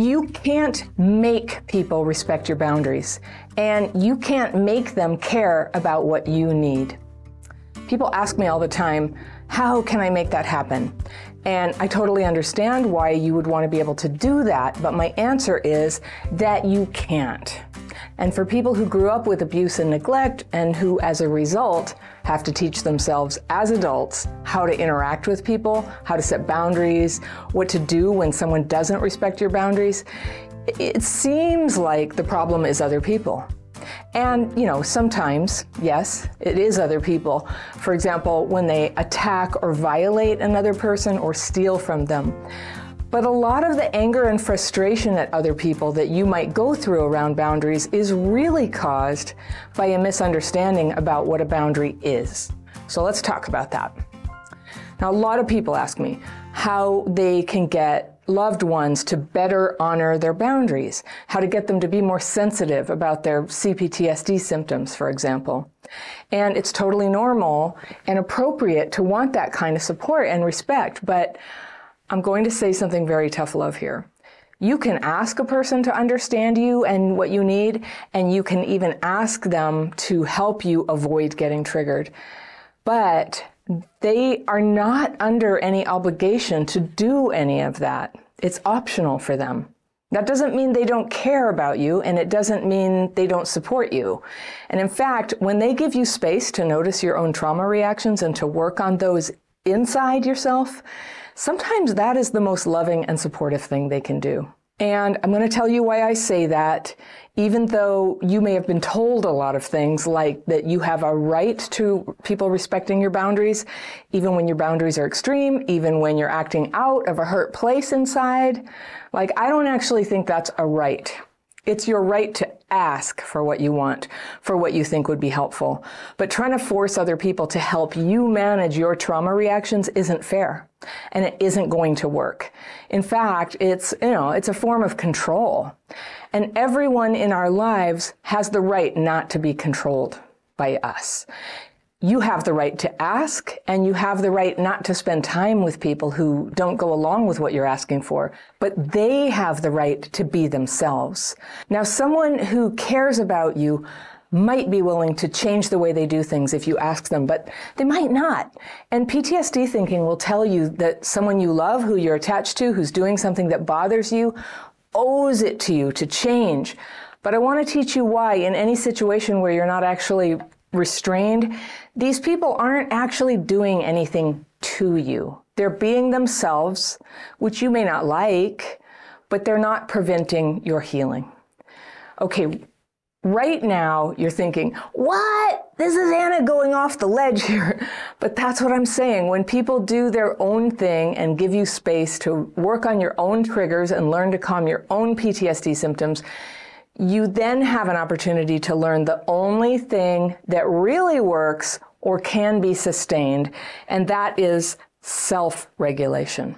You can't make people respect your boundaries, and you can't make them care about what you need. People ask me all the time, how can I make that happen? And I totally understand why you would want to be able to do that, but my answer is that you can't. And for people who grew up with abuse and neglect and who, as a result, have to teach themselves as adults how to interact with people, how to set boundaries, what to do when someone doesn't respect your boundaries, it seems like the problem is other people. And, you know, sometimes, yes, it is other people. For example, when they attack or violate another person or steal from them. But a lot of the anger and frustration at other people that you might go through around boundaries is really caused by a misunderstanding about what a boundary is. So let's talk about that. Now, a lot of people ask me how they can get loved ones to better honor their boundaries, how to get them to be more sensitive about their CPTSD symptoms, for example. And it's totally normal and appropriate to want that kind of support and respect, but I'm going to say something very tough love here. You can ask a person to understand you and what you need, and you can even ask them to help you avoid getting triggered. But they are not under any obligation to do any of that. It's optional for them. That doesn't mean they don't care about you, and it doesn't mean they don't support you. And in fact, when they give you space to notice your own trauma reactions and to work on those inside yourself, sometimes that is the most loving and supportive thing they can do. And I'm going to tell you why I say that, even though you may have been told a lot of things like that you have a right to people respecting your boundaries, even when your boundaries are extreme, even when you're acting out of a hurt place inside. Like, I don't actually think that's a right. It's your right to ask for what you want, for what you think would be helpful. But trying to force other people to help you manage your trauma reactions isn't fair. And it isn't going to work. In fact, it's, you know, it's a form of control. And everyone in our lives has the right not to be controlled by us you have the right to ask and you have the right not to spend time with people who don't go along with what you're asking for, but they have the right to be themselves. Now, someone who cares about you might be willing to change the way they do things if you ask them, but they might not. And PTSD thinking will tell you that someone you love, who you're attached to, who's doing something that bothers you, owes it to you to change. But I want to teach you why in any situation where you're not actually restrained, these people aren't actually doing anything to you. They're being themselves, which you may not like, but they're not preventing your healing. Okay, right now you're thinking, what? This is Anna going off the ledge here. But that's what I'm saying. When people do their own thing and give you space to work on your own triggers and learn to calm your own PTSD symptoms, you then have an opportunity to learn the only thing that really works or can be sustained, and that is self regulation.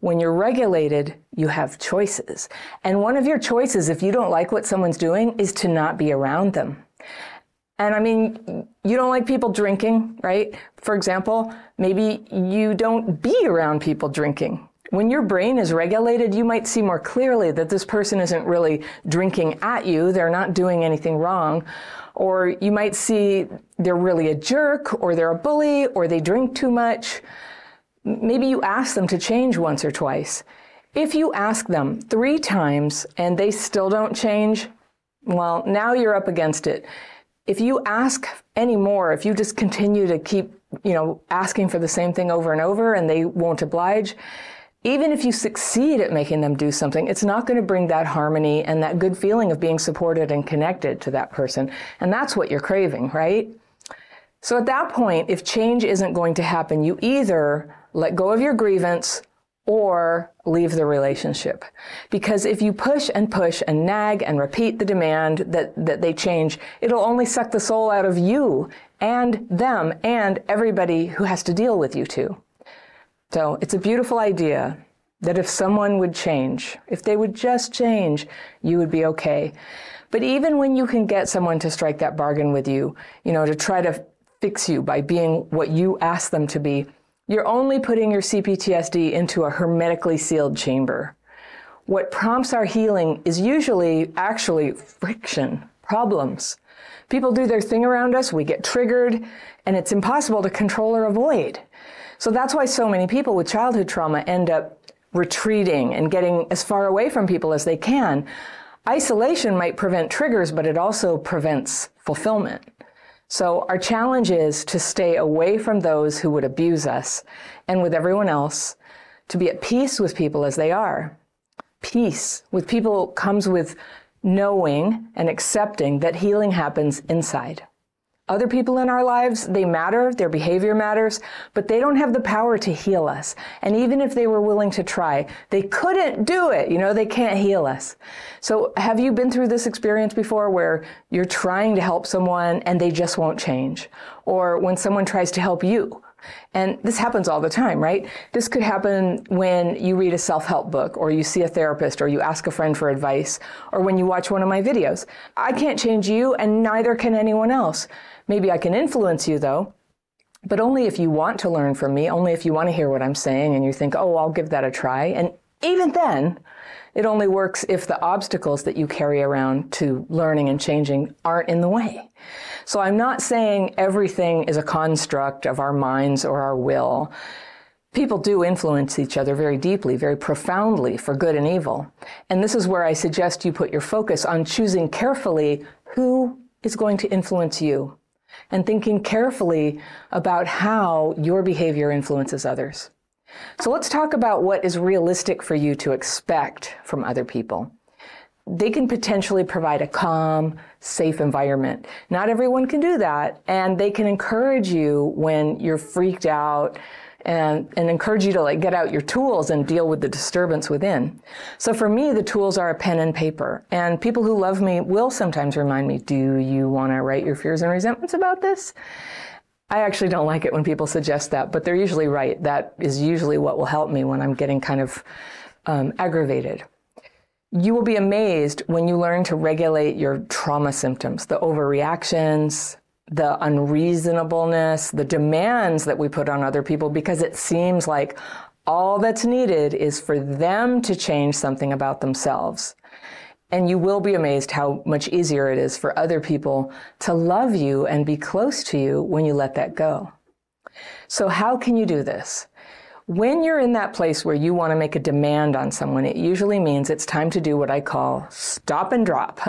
When you're regulated, you have choices. And one of your choices, if you don't like what someone's doing, is to not be around them. And I mean, you don't like people drinking, right? For example, maybe you don't be around people drinking. When your brain is regulated, you might see more clearly that this person isn't really drinking at you, they're not doing anything wrong. Or you might see they're really a jerk, or they're a bully, or they drink too much. Maybe you ask them to change once or twice. If you ask them three times and they still don't change, well, now you're up against it. If you ask any more, if you just continue to keep, you know, asking for the same thing over and over and they won't oblige, even if you succeed at making them do something, it's not going to bring that harmony and that good feeling of being supported and connected to that person. And that's what you're craving, right? So at that point, if change isn't going to happen, you either let go of your grievance or leave the relationship. Because if you push and push and nag and repeat the demand that, that they change, it'll only suck the soul out of you and them and everybody who has to deal with you too. So it's a beautiful idea that if someone would change, if they would just change, you would be okay. But even when you can get someone to strike that bargain with you, you know, to try to fix you by being what you ask them to be, you're only putting your CPTSD into a hermetically sealed chamber. What prompts our healing is usually actually friction, problems. People do their thing around us, we get triggered, and it's impossible to control or avoid. So that's why so many people with childhood trauma end up retreating and getting as far away from people as they can. Isolation might prevent triggers, but it also prevents fulfillment. So our challenge is to stay away from those who would abuse us and with everyone else, to be at peace with people as they are. Peace with people comes with knowing and accepting that healing happens inside. Other people in our lives, they matter, their behavior matters, but they don't have the power to heal us. And even if they were willing to try, they couldn't do it. You know, they can't heal us. So have you been through this experience before where you're trying to help someone and they just won't change? Or when someone tries to help you, and this happens all the time, right? This could happen when you read a self help book, or you see a therapist, or you ask a friend for advice, or when you watch one of my videos. I can't change you, and neither can anyone else. Maybe I can influence you, though, but only if you want to learn from me, only if you want to hear what I'm saying and you think, oh, I'll give that a try. And even then, it only works if the obstacles that you carry around to learning and changing aren't in the way. So I'm not saying everything is a construct of our minds or our will. People do influence each other very deeply, very profoundly for good and evil. And this is where I suggest you put your focus on choosing carefully who is going to influence you and thinking carefully about how your behavior influences others. So let's talk about what is realistic for you to expect from other people. They can potentially provide a calm, safe environment. Not everyone can do that, and they can encourage you when you're freaked out and, and encourage you to like get out your tools and deal with the disturbance within. So for me, the tools are a pen and paper. And people who love me will sometimes remind me, do you want to write your fears and resentments about this? I actually don't like it when people suggest that, but they're usually right. That is usually what will help me when I'm getting kind of um, aggravated. You will be amazed when you learn to regulate your trauma symptoms, the overreactions, the unreasonableness, the demands that we put on other people because it seems like all that's needed is for them to change something about themselves. And you will be amazed how much easier it is for other people to love you and be close to you when you let that go. So how can you do this? When you're in that place where you want to make a demand on someone, it usually means it's time to do what I call stop and drop.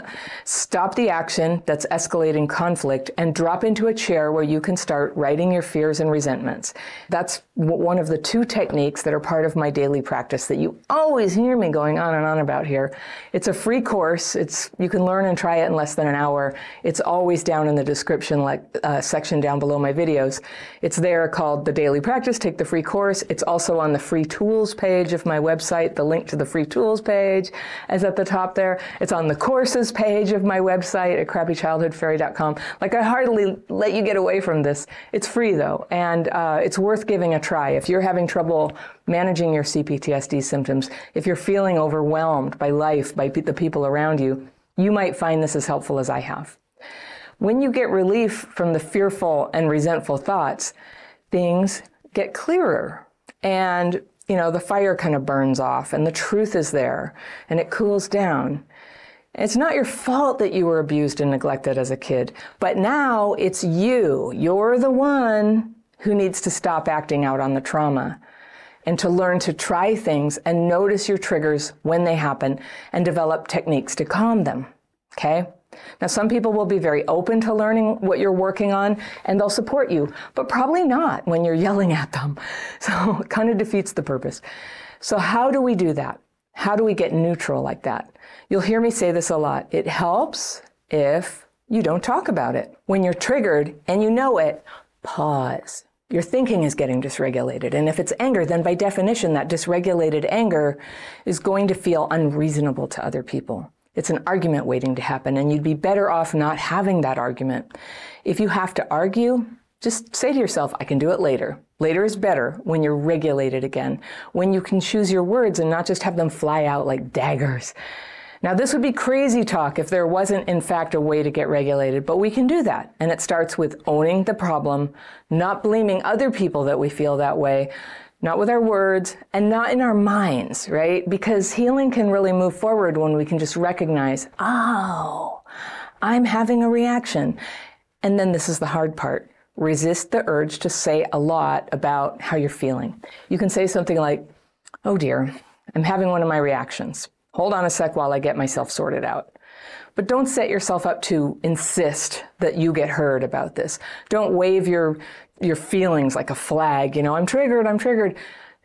Stop the action that's escalating conflict and drop into a chair where you can start writing your fears and resentments. That's one of the two techniques that are part of my daily practice that you always hear me going on and on about here. It's a free course. It's you can learn and try it in less than an hour. It's always down in the description like uh, section down below my videos. It's there called the daily practice. Take the free course. It's also on the free tools page of my website. The link to the free tools page is at the top there. It's on the courses page of my website at crappychildhoodfairy.com. Like I hardly let you get away from this. It's free though, and uh, it's worth giving a try. If you're having trouble managing your CPTSD symptoms, if you're feeling overwhelmed by life, by the people around you, you might find this as helpful as I have. When you get relief from the fearful and resentful thoughts, things get clearer and you know the fire kind of burns off and the truth is there and it cools down. It's not your fault that you were abused and neglected as a kid but now it's you. You're the one who needs to stop acting out on the trauma and to learn to try things and notice your triggers when they happen and develop techniques to calm them okay now, some people will be very open to learning what you're working on and they'll support you, but probably not when you're yelling at them. So it kind of defeats the purpose. So, how do we do that? How do we get neutral like that? You'll hear me say this a lot. It helps if you don't talk about it. When you're triggered and you know it, pause. Your thinking is getting dysregulated. And if it's anger, then by definition, that dysregulated anger is going to feel unreasonable to other people. It's an argument waiting to happen, and you'd be better off not having that argument. If you have to argue, just say to yourself, I can do it later. Later is better when you're regulated again, when you can choose your words and not just have them fly out like daggers. Now, this would be crazy talk if there wasn't, in fact, a way to get regulated, but we can do that. And it starts with owning the problem, not blaming other people that we feel that way, not with our words and not in our minds, right? Because healing can really move forward when we can just recognize, oh, I'm having a reaction. And then this is the hard part resist the urge to say a lot about how you're feeling. You can say something like, oh dear, I'm having one of my reactions. Hold on a sec while I get myself sorted out. But don't set yourself up to insist that you get heard about this. Don't wave your, your feelings like a flag. You know, I'm triggered, I'm triggered.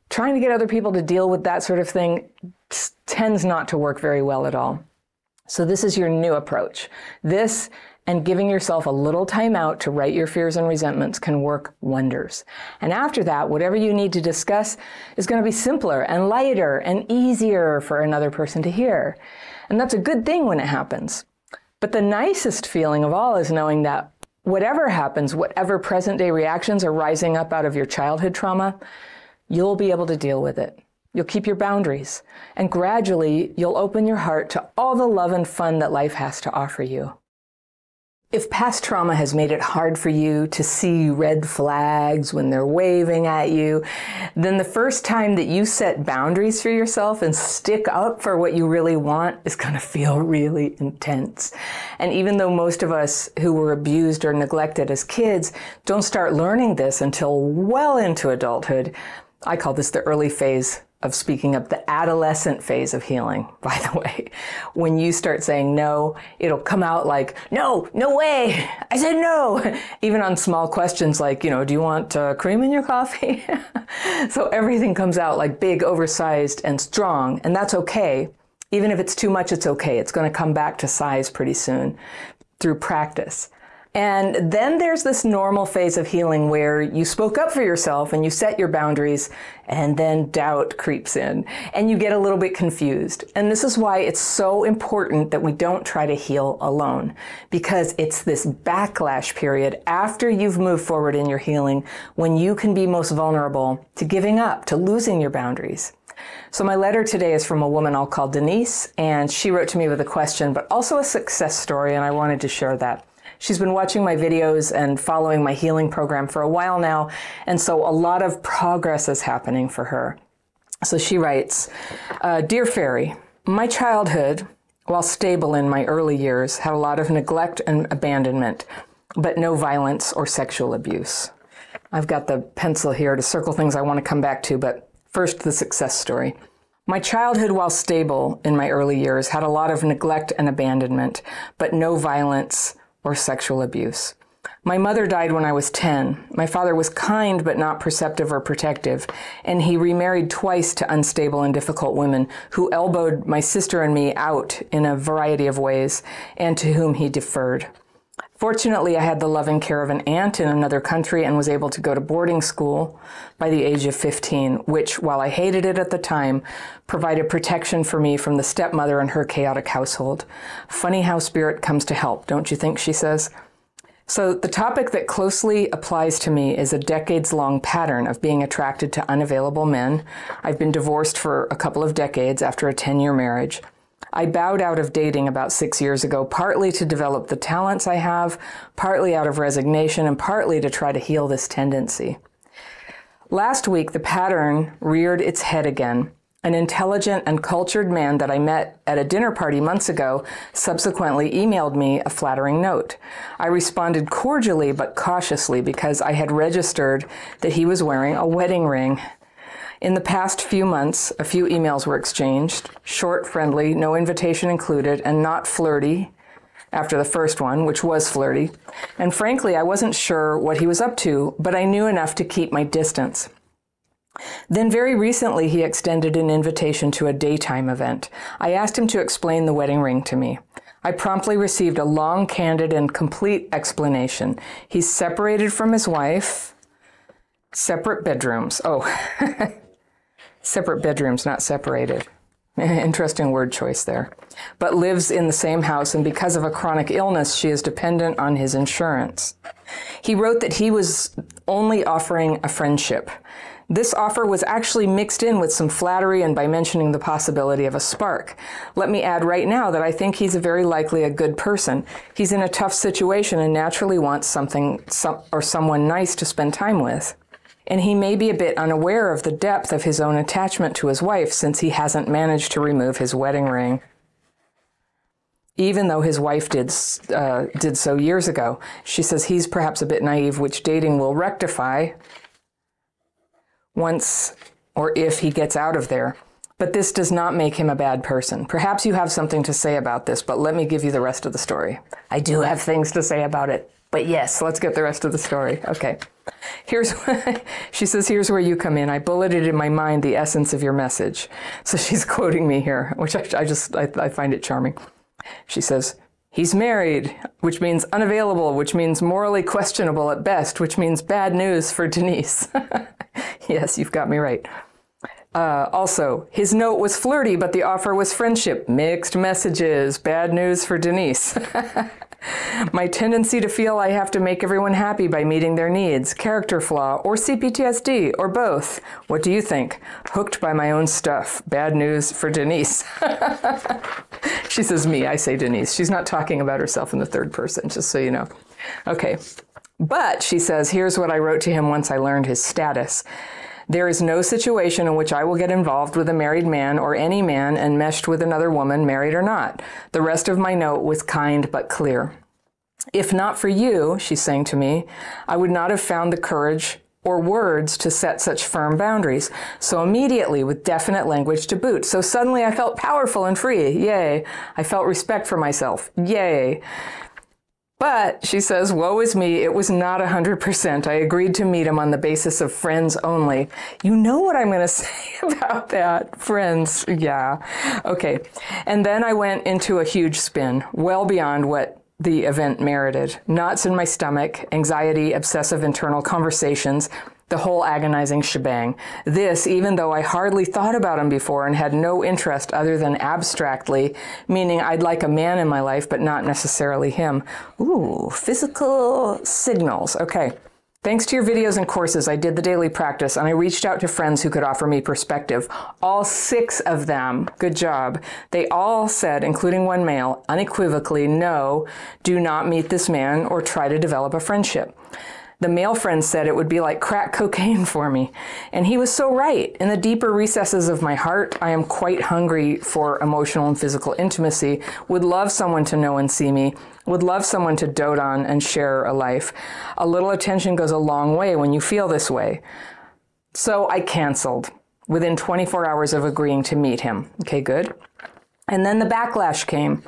Trying to get other people to deal with that sort of thing tends not to work very well at all. So this is your new approach. This and giving yourself a little time out to write your fears and resentments can work wonders. And after that, whatever you need to discuss is going to be simpler and lighter and easier for another person to hear. And that's a good thing when it happens. But the nicest feeling of all is knowing that whatever happens, whatever present day reactions are rising up out of your childhood trauma, you'll be able to deal with it. You'll keep your boundaries. And gradually, you'll open your heart to all the love and fun that life has to offer you. If past trauma has made it hard for you to see red flags when they're waving at you, then the first time that you set boundaries for yourself and stick up for what you really want is going to feel really intense. And even though most of us who were abused or neglected as kids don't start learning this until well into adulthood, I call this the early phase of speaking up, the adolescent phase of healing, by the way. When you start saying no, it'll come out like, no, no way. I said no. Even on small questions like, you know, do you want uh, cream in your coffee? so everything comes out like big, oversized, and strong. And that's okay. Even if it's too much, it's okay. It's going to come back to size pretty soon through practice. And then there's this normal phase of healing where you spoke up for yourself and you set your boundaries, and then doubt creeps in and you get a little bit confused. And this is why it's so important that we don't try to heal alone because it's this backlash period after you've moved forward in your healing when you can be most vulnerable to giving up, to losing your boundaries. So my letter today is from a woman I'll call Denise, and she wrote to me with a question, but also a success story, and I wanted to share that. She's been watching my videos and following my healing program for a while now, and so a lot of progress is happening for her. So she writes uh, Dear Fairy, my childhood, while stable in my early years, had a lot of neglect and abandonment, but no violence or sexual abuse. I've got the pencil here to circle things I want to come back to, but first, the success story. My childhood, while stable in my early years, had a lot of neglect and abandonment, but no violence or sexual abuse. My mother died when I was 10. My father was kind but not perceptive or protective, and he remarried twice to unstable and difficult women who elbowed my sister and me out in a variety of ways and to whom he deferred. Fortunately, I had the loving care of an aunt in another country and was able to go to boarding school by the age of 15, which, while I hated it at the time, provided protection for me from the stepmother and her chaotic household. Funny how spirit comes to help, don't you think? She says. So, the topic that closely applies to me is a decades long pattern of being attracted to unavailable men. I've been divorced for a couple of decades after a 10 year marriage. I bowed out of dating about six years ago, partly to develop the talents I have, partly out of resignation, and partly to try to heal this tendency. Last week, the pattern reared its head again. An intelligent and cultured man that I met at a dinner party months ago subsequently emailed me a flattering note. I responded cordially but cautiously because I had registered that he was wearing a wedding ring. In the past few months, a few emails were exchanged, short, friendly, no invitation included, and not flirty after the first one, which was flirty. And frankly, I wasn't sure what he was up to, but I knew enough to keep my distance. Then, very recently, he extended an invitation to a daytime event. I asked him to explain the wedding ring to me. I promptly received a long, candid, and complete explanation. He's separated from his wife, separate bedrooms. Oh, separate bedrooms, not separated. Interesting word choice there. But lives in the same house, and because of a chronic illness, she is dependent on his insurance. He wrote that he was only offering a friendship. This offer was actually mixed in with some flattery and by mentioning the possibility of a spark. Let me add right now that I think he's very likely a good person. He's in a tough situation and naturally wants something some, or someone nice to spend time with. And he may be a bit unaware of the depth of his own attachment to his wife since he hasn't managed to remove his wedding ring. Even though his wife did, uh, did so years ago, she says he's perhaps a bit naive, which dating will rectify once or if he gets out of there. But this does not make him a bad person. Perhaps you have something to say about this, but let me give you the rest of the story. I do have things to say about it, but yes, let's get the rest of the story. Okay. Here's she says, here's where you come in. I bulleted in my mind the essence of your message. So she's quoting me here, which I, I just I, I find it charming. She says, He's married, which means unavailable, which means morally questionable at best, which means bad news for Denise. yes, you've got me right. Uh, also, his note was flirty, but the offer was friendship. Mixed messages. Bad news for Denise. My tendency to feel I have to make everyone happy by meeting their needs, character flaw, or CPTSD, or both. What do you think? Hooked by my own stuff. Bad news for Denise. she says me, I say Denise. She's not talking about herself in the third person, just so you know. Okay. But she says, here's what I wrote to him once I learned his status. There is no situation in which I will get involved with a married man or any man enmeshed with another woman, married or not. The rest of my note was kind but clear. If not for you, she's saying to me, I would not have found the courage or words to set such firm boundaries. So immediately, with definite language to boot. So suddenly I felt powerful and free. Yay. I felt respect for myself. Yay. But she says, woe is me, it was not 100%. I agreed to meet him on the basis of friends only. You know what I'm going to say about that, friends. Yeah. Okay. And then I went into a huge spin, well beyond what the event merited. Knots in my stomach, anxiety, obsessive internal conversations, the whole agonizing shebang. This, even though I hardly thought about him before and had no interest other than abstractly, meaning I'd like a man in my life, but not necessarily him. Ooh, physical signals. Okay. Thanks to your videos and courses, I did the daily practice and I reached out to friends who could offer me perspective. All six of them, good job, they all said, including one male, unequivocally, no, do not meet this man or try to develop a friendship. The male friend said it would be like crack cocaine for me. And he was so right. In the deeper recesses of my heart, I am quite hungry for emotional and physical intimacy, would love someone to know and see me, would love someone to dote on and share a life. A little attention goes a long way when you feel this way. So I canceled within 24 hours of agreeing to meet him. Okay, good. And then the backlash came.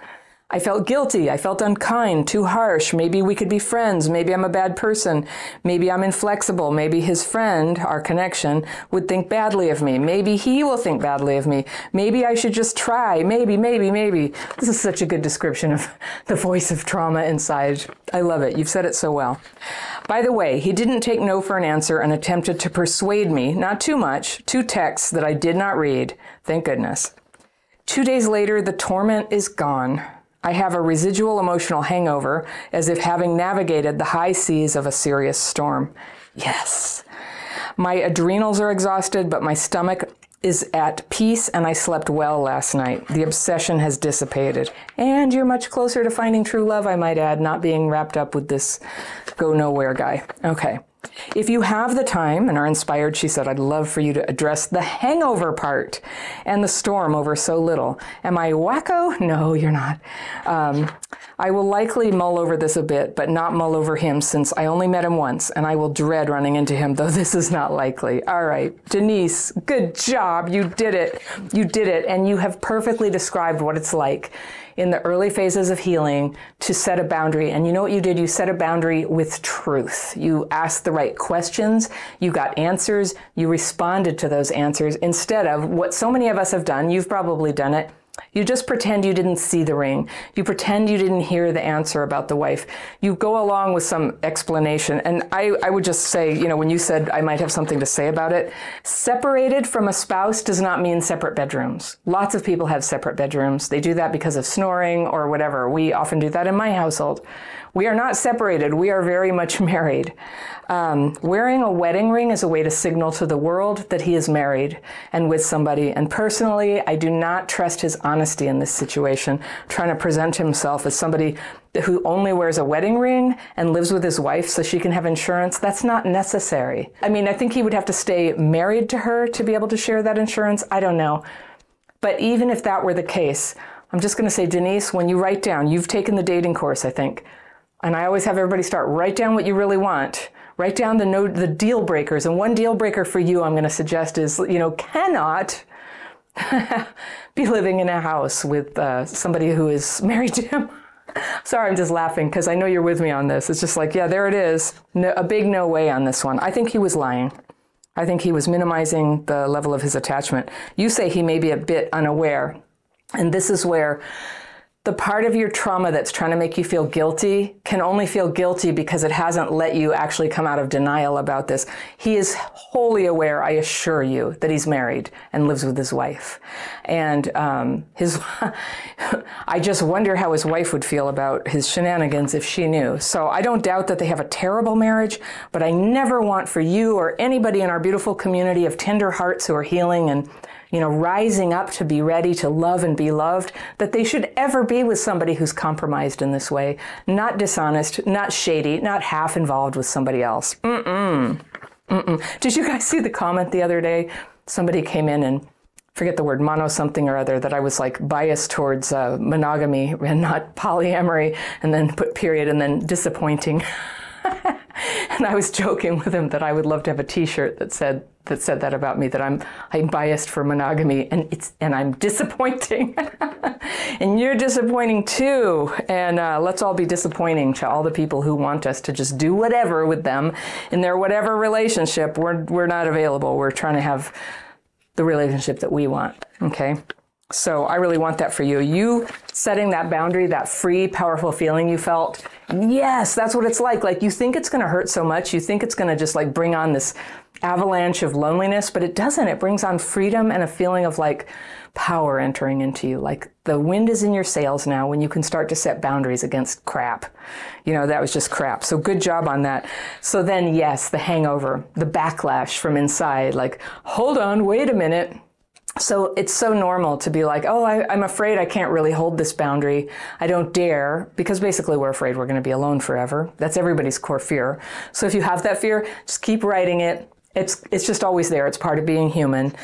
I felt guilty. I felt unkind, too harsh. Maybe we could be friends. Maybe I'm a bad person. Maybe I'm inflexible. Maybe his friend, our connection, would think badly of me. Maybe he will think badly of me. Maybe I should just try. Maybe, maybe, maybe. This is such a good description of the voice of trauma inside. I love it. You've said it so well. By the way, he didn't take no for an answer and attempted to persuade me, not too much, two texts that I did not read. Thank goodness. Two days later, the torment is gone. I have a residual emotional hangover as if having navigated the high seas of a serious storm. Yes. My adrenals are exhausted, but my stomach is at peace and I slept well last night. The obsession has dissipated. And you're much closer to finding true love, I might add, not being wrapped up with this go nowhere guy. Okay. If you have the time and are inspired, she said, I'd love for you to address the hangover part and the storm over so little. Am I wacko? No, you're not. Um, I will likely mull over this a bit, but not mull over him since I only met him once, and I will dread running into him, though this is not likely. All right, Denise, good job. You did it. You did it, and you have perfectly described what it's like in the early phases of healing to set a boundary. And you know what you did? You set a boundary with truth. You asked the right questions, you got answers, you responded to those answers instead of what so many of us have done. You've probably done it you just pretend you didn't see the ring. You pretend you didn't hear the answer about the wife. You go along with some explanation. And I, I would just say, you know, when you said I might have something to say about it, separated from a spouse does not mean separate bedrooms. Lots of people have separate bedrooms. They do that because of snoring or whatever. We often do that in my household. We are not separated. We are very much married. Um, wearing a wedding ring is a way to signal to the world that he is married and with somebody. And personally, I do not trust his honesty in this situation, trying to present himself as somebody who only wears a wedding ring and lives with his wife so she can have insurance. That's not necessary. I mean, I think he would have to stay married to her to be able to share that insurance. I don't know. But even if that were the case, I'm just going to say, Denise, when you write down, you've taken the dating course, I think, and I always have everybody start write down what you really want. Write down the no, the deal breakers, and one deal breaker for you, I'm going to suggest is, you know, cannot be living in a house with uh, somebody who is married to him. Sorry, I'm just laughing because I know you're with me on this. It's just like, yeah, there it is. No, a big no way on this one. I think he was lying. I think he was minimizing the level of his attachment. You say he may be a bit unaware. And this is where the part of your trauma that's trying to make you feel guilty can only feel guilty because it hasn't let you actually come out of denial about this. He is wholly aware, I assure you, that he's married and lives with his wife. And um, his, I just wonder how his wife would feel about his shenanigans if she knew. So I don't doubt that they have a terrible marriage, but I never want for you or anybody in our beautiful community of tender hearts who are healing and you know, rising up to be ready to love and be loved, that they should ever be with somebody who's compromised in this way, not dishonest, not shady, not half involved with somebody else. Mm-mm. Mm-mm. Did you guys see the comment the other day? Somebody came in and forget the word mono something or other that I was like biased towards uh, monogamy and not polyamory, and then put period and then disappointing. and I was joking with him that I would love to have a T-shirt that said that said that about me that I'm I'm biased for monogamy and it's and I'm disappointing, and you're disappointing too. And uh, let's all be disappointing to all the people who want us to just do whatever with them in their whatever relationship. We're we're not available. We're trying to have the relationship that we want. Okay. So I really want that for you. You setting that boundary, that free, powerful feeling you felt. Yes, that's what it's like. Like you think it's going to hurt so much. You think it's going to just like bring on this avalanche of loneliness, but it doesn't. It brings on freedom and a feeling of like power entering into you. Like the wind is in your sails now when you can start to set boundaries against crap. You know, that was just crap. So good job on that. So then, yes, the hangover, the backlash from inside, like, hold on, wait a minute so it's so normal to be like, oh, I, am afraid I can't really hold this boundary. I don't dare, because basically we're afraid we're going to be alone forever. That's everybody's core fear. So if you have that fear, just keep writing it, it's it's just always there. It's part of being human.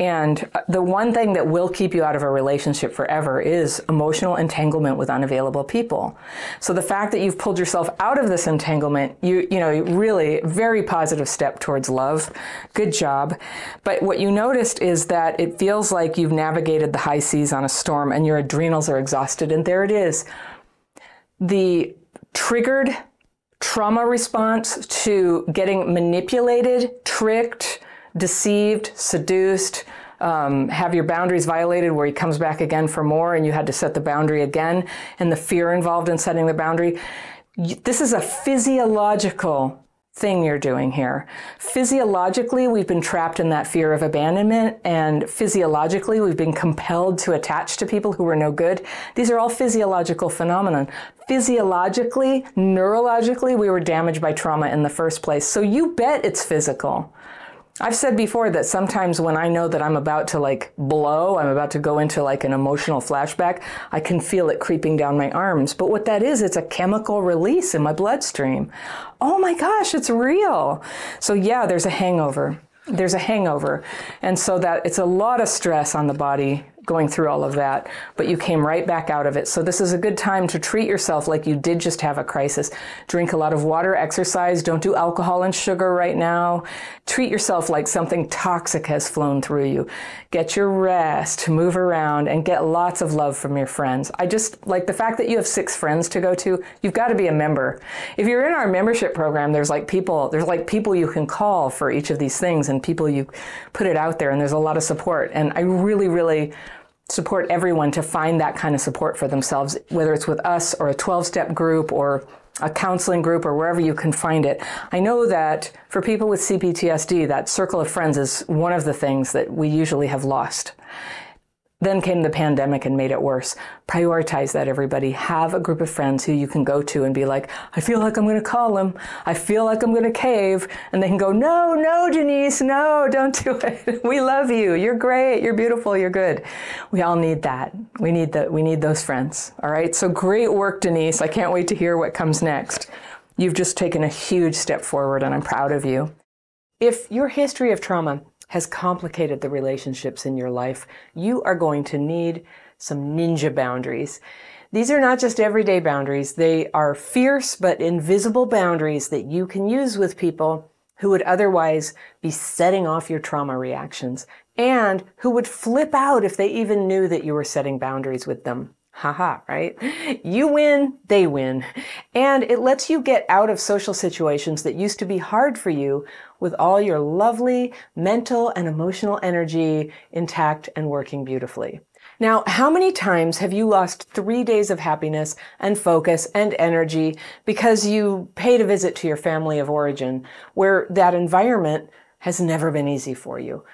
And uh, the one thing that will keep you out of a relationship forever is emotional entanglement with unavailable people. So the fact that you've pulled yourself out of this entanglement, you you know, really very positive step towards love. Good job. But what you noticed is that it feels like you've navigated the high seas on a storm and your adrenals are exhausted and there it is. The triggered trauma response to getting manipulated, tricked, deceived, seduced, um, have your boundaries violated where he comes back again for more and you had to set the boundary again, and the fear involved in setting the boundary. This is a physiological thing you're doing here. Physiologically, we've been trapped in that fear of abandonment, and physiologically, we've been compelled to attach to people who were no good. These are all physiological phenomena. Physiologically, neurologically, we were damaged by trauma in the first place. So you bet it's physical. I've said before that sometimes when I know that I'm about to like blow, I'm about to go into like an emotional flashback, I can feel it creeping down my arms. But what that is, it's a chemical release in my bloodstream. Oh my gosh, it's real. So yeah, there's a hangover. There's a hangover. And so that it's a lot of stress on the body going through all of that, but you came right back out of it. So this is a good time to treat yourself like you did just have a crisis. Drink a lot of water, exercise, don't do alcohol and sugar right now. Treat yourself like something toxic has flown through you. Get your rest, move around, and get lots of love from your friends. I just like the fact that you have six friends to go to, you've got to be a member. If you're in our membership program, there's like people, there's like people you can call for each of these things and people you put it out there and there's a lot of support. And I really, really support everyone to find that kind of support for themselves, whether it's with us or a 12 step group or a counseling group or wherever you can find it. I know that for people with CPTSD, that circle of friends is one of the things that we usually have lost. Then came the pandemic and made it worse. Prioritize that, everybody. Have a group of friends who you can go to and be like, I feel like I'm going to call them. I feel like I'm going to cave. And they can go, No, no, Denise, no, don't do it. we love you. You're great. You're beautiful. You're good. We all need that. We need that. We need those friends. All right. So great work, Denise. I can't wait to hear what comes next. You've just taken a huge step forward and I'm proud of you. If your history of trauma has complicated the relationships in your life, you are going to need some ninja boundaries. These are not just everyday boundaries. They are fierce but invisible boundaries that you can use with people who would otherwise be setting off your trauma reactions and who would flip out if they even knew that you were setting boundaries with them. Haha, right? You win, they win. And it lets you get out of social situations that used to be hard for you with all your lovely mental and emotional energy intact and working beautifully. Now, how many times have you lost three days of happiness and focus and energy because you paid a visit to your family of origin where that environment has never been easy for you?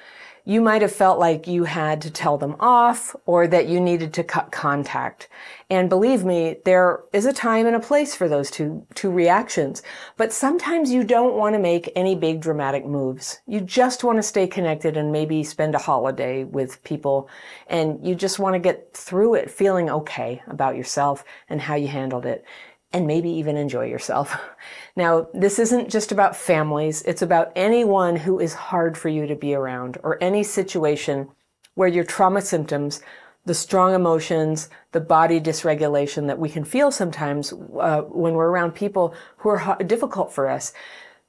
You might have felt like you had to tell them off or that you needed to cut contact. And believe me, there is a time and a place for those two, two reactions. But sometimes you don't want to make any big dramatic moves. You just want to stay connected and maybe spend a holiday with people. And you just want to get through it feeling okay about yourself and how you handled it and maybe even enjoy yourself. Now, this isn't just about families, it's about anyone who is hard for you to be around or any situation where your trauma symptoms, the strong emotions, the body dysregulation that we can feel sometimes uh, when we're around people who are difficult for us,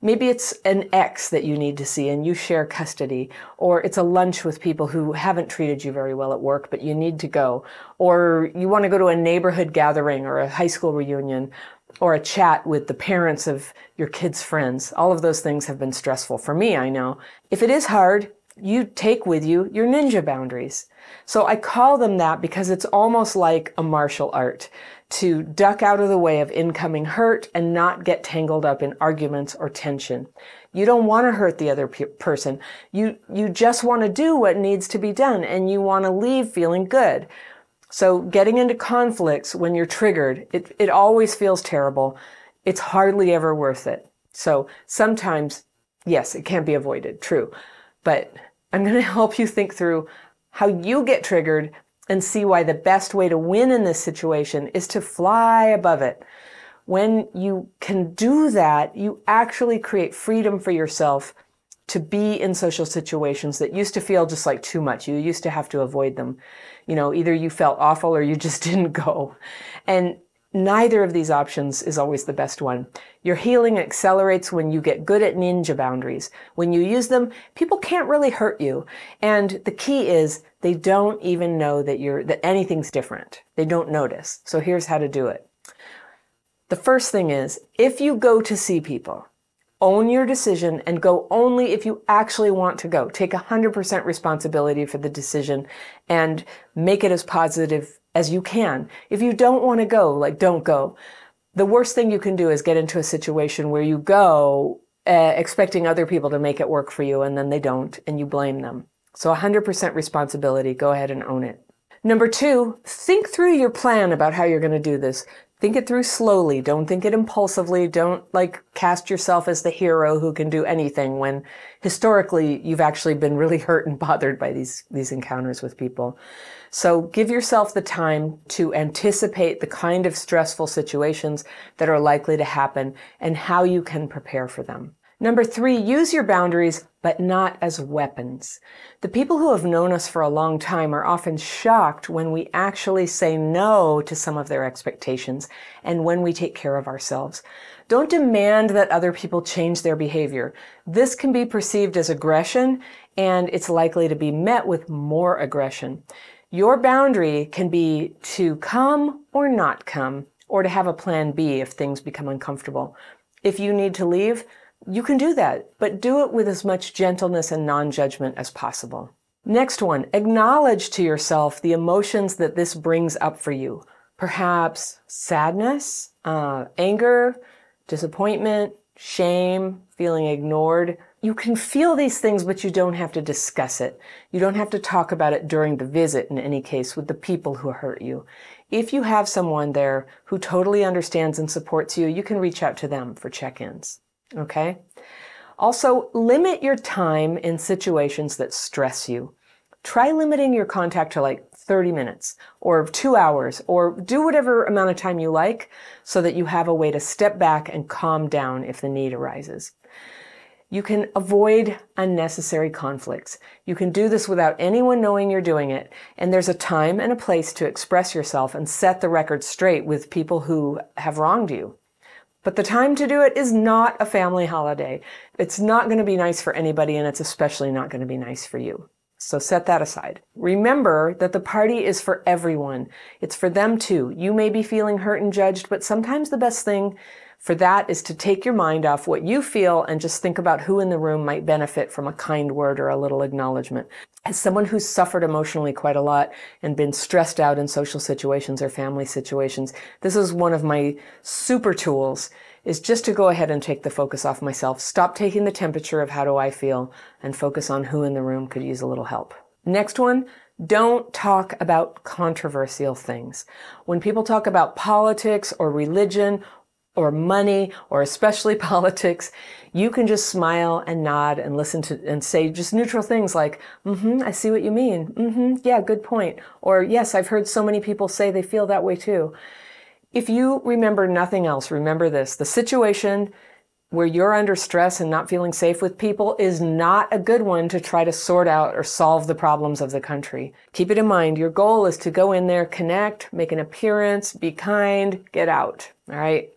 Maybe it's an ex that you need to see and you share custody, or it's a lunch with people who haven't treated you very well at work, but you need to go, or you want to go to a neighborhood gathering or a high school reunion, or a chat with the parents of your kids' friends. All of those things have been stressful for me, I know. If it is hard, you take with you your ninja boundaries. So I call them that because it's almost like a martial art to duck out of the way of incoming hurt and not get tangled up in arguments or tension. You don't want to hurt the other pe- person. You, you just want to do what needs to be done and you want to leave feeling good. So getting into conflicts when you're triggered, it, it always feels terrible. It's hardly ever worth it. So sometimes, yes, it can be avoided, true. But I'm going to help you think through how you get triggered and see why the best way to win in this situation is to fly above it. When you can do that, you actually create freedom for yourself to be in social situations that used to feel just like too much. You used to have to avoid them. You know, either you felt awful or you just didn't go. And Neither of these options is always the best one. Your healing accelerates when you get good at ninja boundaries. When you use them, people can't really hurt you. And the key is they don't even know that you're, that anything's different. They don't notice. So here's how to do it. The first thing is, if you go to see people, own your decision and go only if you actually want to go. Take 100% responsibility for the decision and make it as positive as you can. If you don't want to go, like don't go. The worst thing you can do is get into a situation where you go uh, expecting other people to make it work for you and then they don't and you blame them. So 100% responsibility. Go ahead and own it. Number two, think through your plan about how you're going to do this. Think it through slowly. Don't think it impulsively. Don't like cast yourself as the hero who can do anything when historically you've actually been really hurt and bothered by these, these encounters with people. So give yourself the time to anticipate the kind of stressful situations that are likely to happen and how you can prepare for them. Number three, use your boundaries, but not as weapons. The people who have known us for a long time are often shocked when we actually say no to some of their expectations and when we take care of ourselves. Don't demand that other people change their behavior. This can be perceived as aggression and it's likely to be met with more aggression. Your boundary can be to come or not come or to have a plan B if things become uncomfortable. If you need to leave, you can do that, but do it with as much gentleness and non-judgment as possible. Next one, acknowledge to yourself the emotions that this brings up for you. Perhaps sadness, uh, anger, disappointment, shame, feeling ignored, you can feel these things, but you don't have to discuss it. You don't have to talk about it during the visit in any case with the people who hurt you. If you have someone there who totally understands and supports you, you can reach out to them for check-ins. Okay? Also, limit your time in situations that stress you. Try limiting your contact to like 30 minutes or two hours or do whatever amount of time you like so that you have a way to step back and calm down if the need arises. You can avoid unnecessary conflicts. You can do this without anyone knowing you're doing it. And there's a time and a place to express yourself and set the record straight with people who have wronged you. But the time to do it is not a family holiday. It's not going to be nice for anybody, and it's especially not going to be nice for you. So set that aside. Remember that the party is for everyone. It's for them too. You may be feeling hurt and judged, but sometimes the best thing for that is to take your mind off what you feel and just think about who in the room might benefit from a kind word or a little acknowledgement. As someone who's suffered emotionally quite a lot and been stressed out in social situations or family situations, this is one of my super tools is just to go ahead and take the focus off myself. Stop taking the temperature of how do I feel and focus on who in the room could use a little help. Next one, don't talk about controversial things. When people talk about politics or religion or money or especially politics, you can just smile and nod and listen to and say just neutral things like, mm-hmm, I see what you mean. Mm-hmm, yeah, good point. Or yes, I've heard so many people say they feel that way too. If you remember nothing else, remember this. The situation where you're under stress and not feeling safe with people is not a good one to try to sort out or solve the problems of the country. Keep it in mind. Your goal is to go in there, connect, make an appearance, be kind, get out. All right.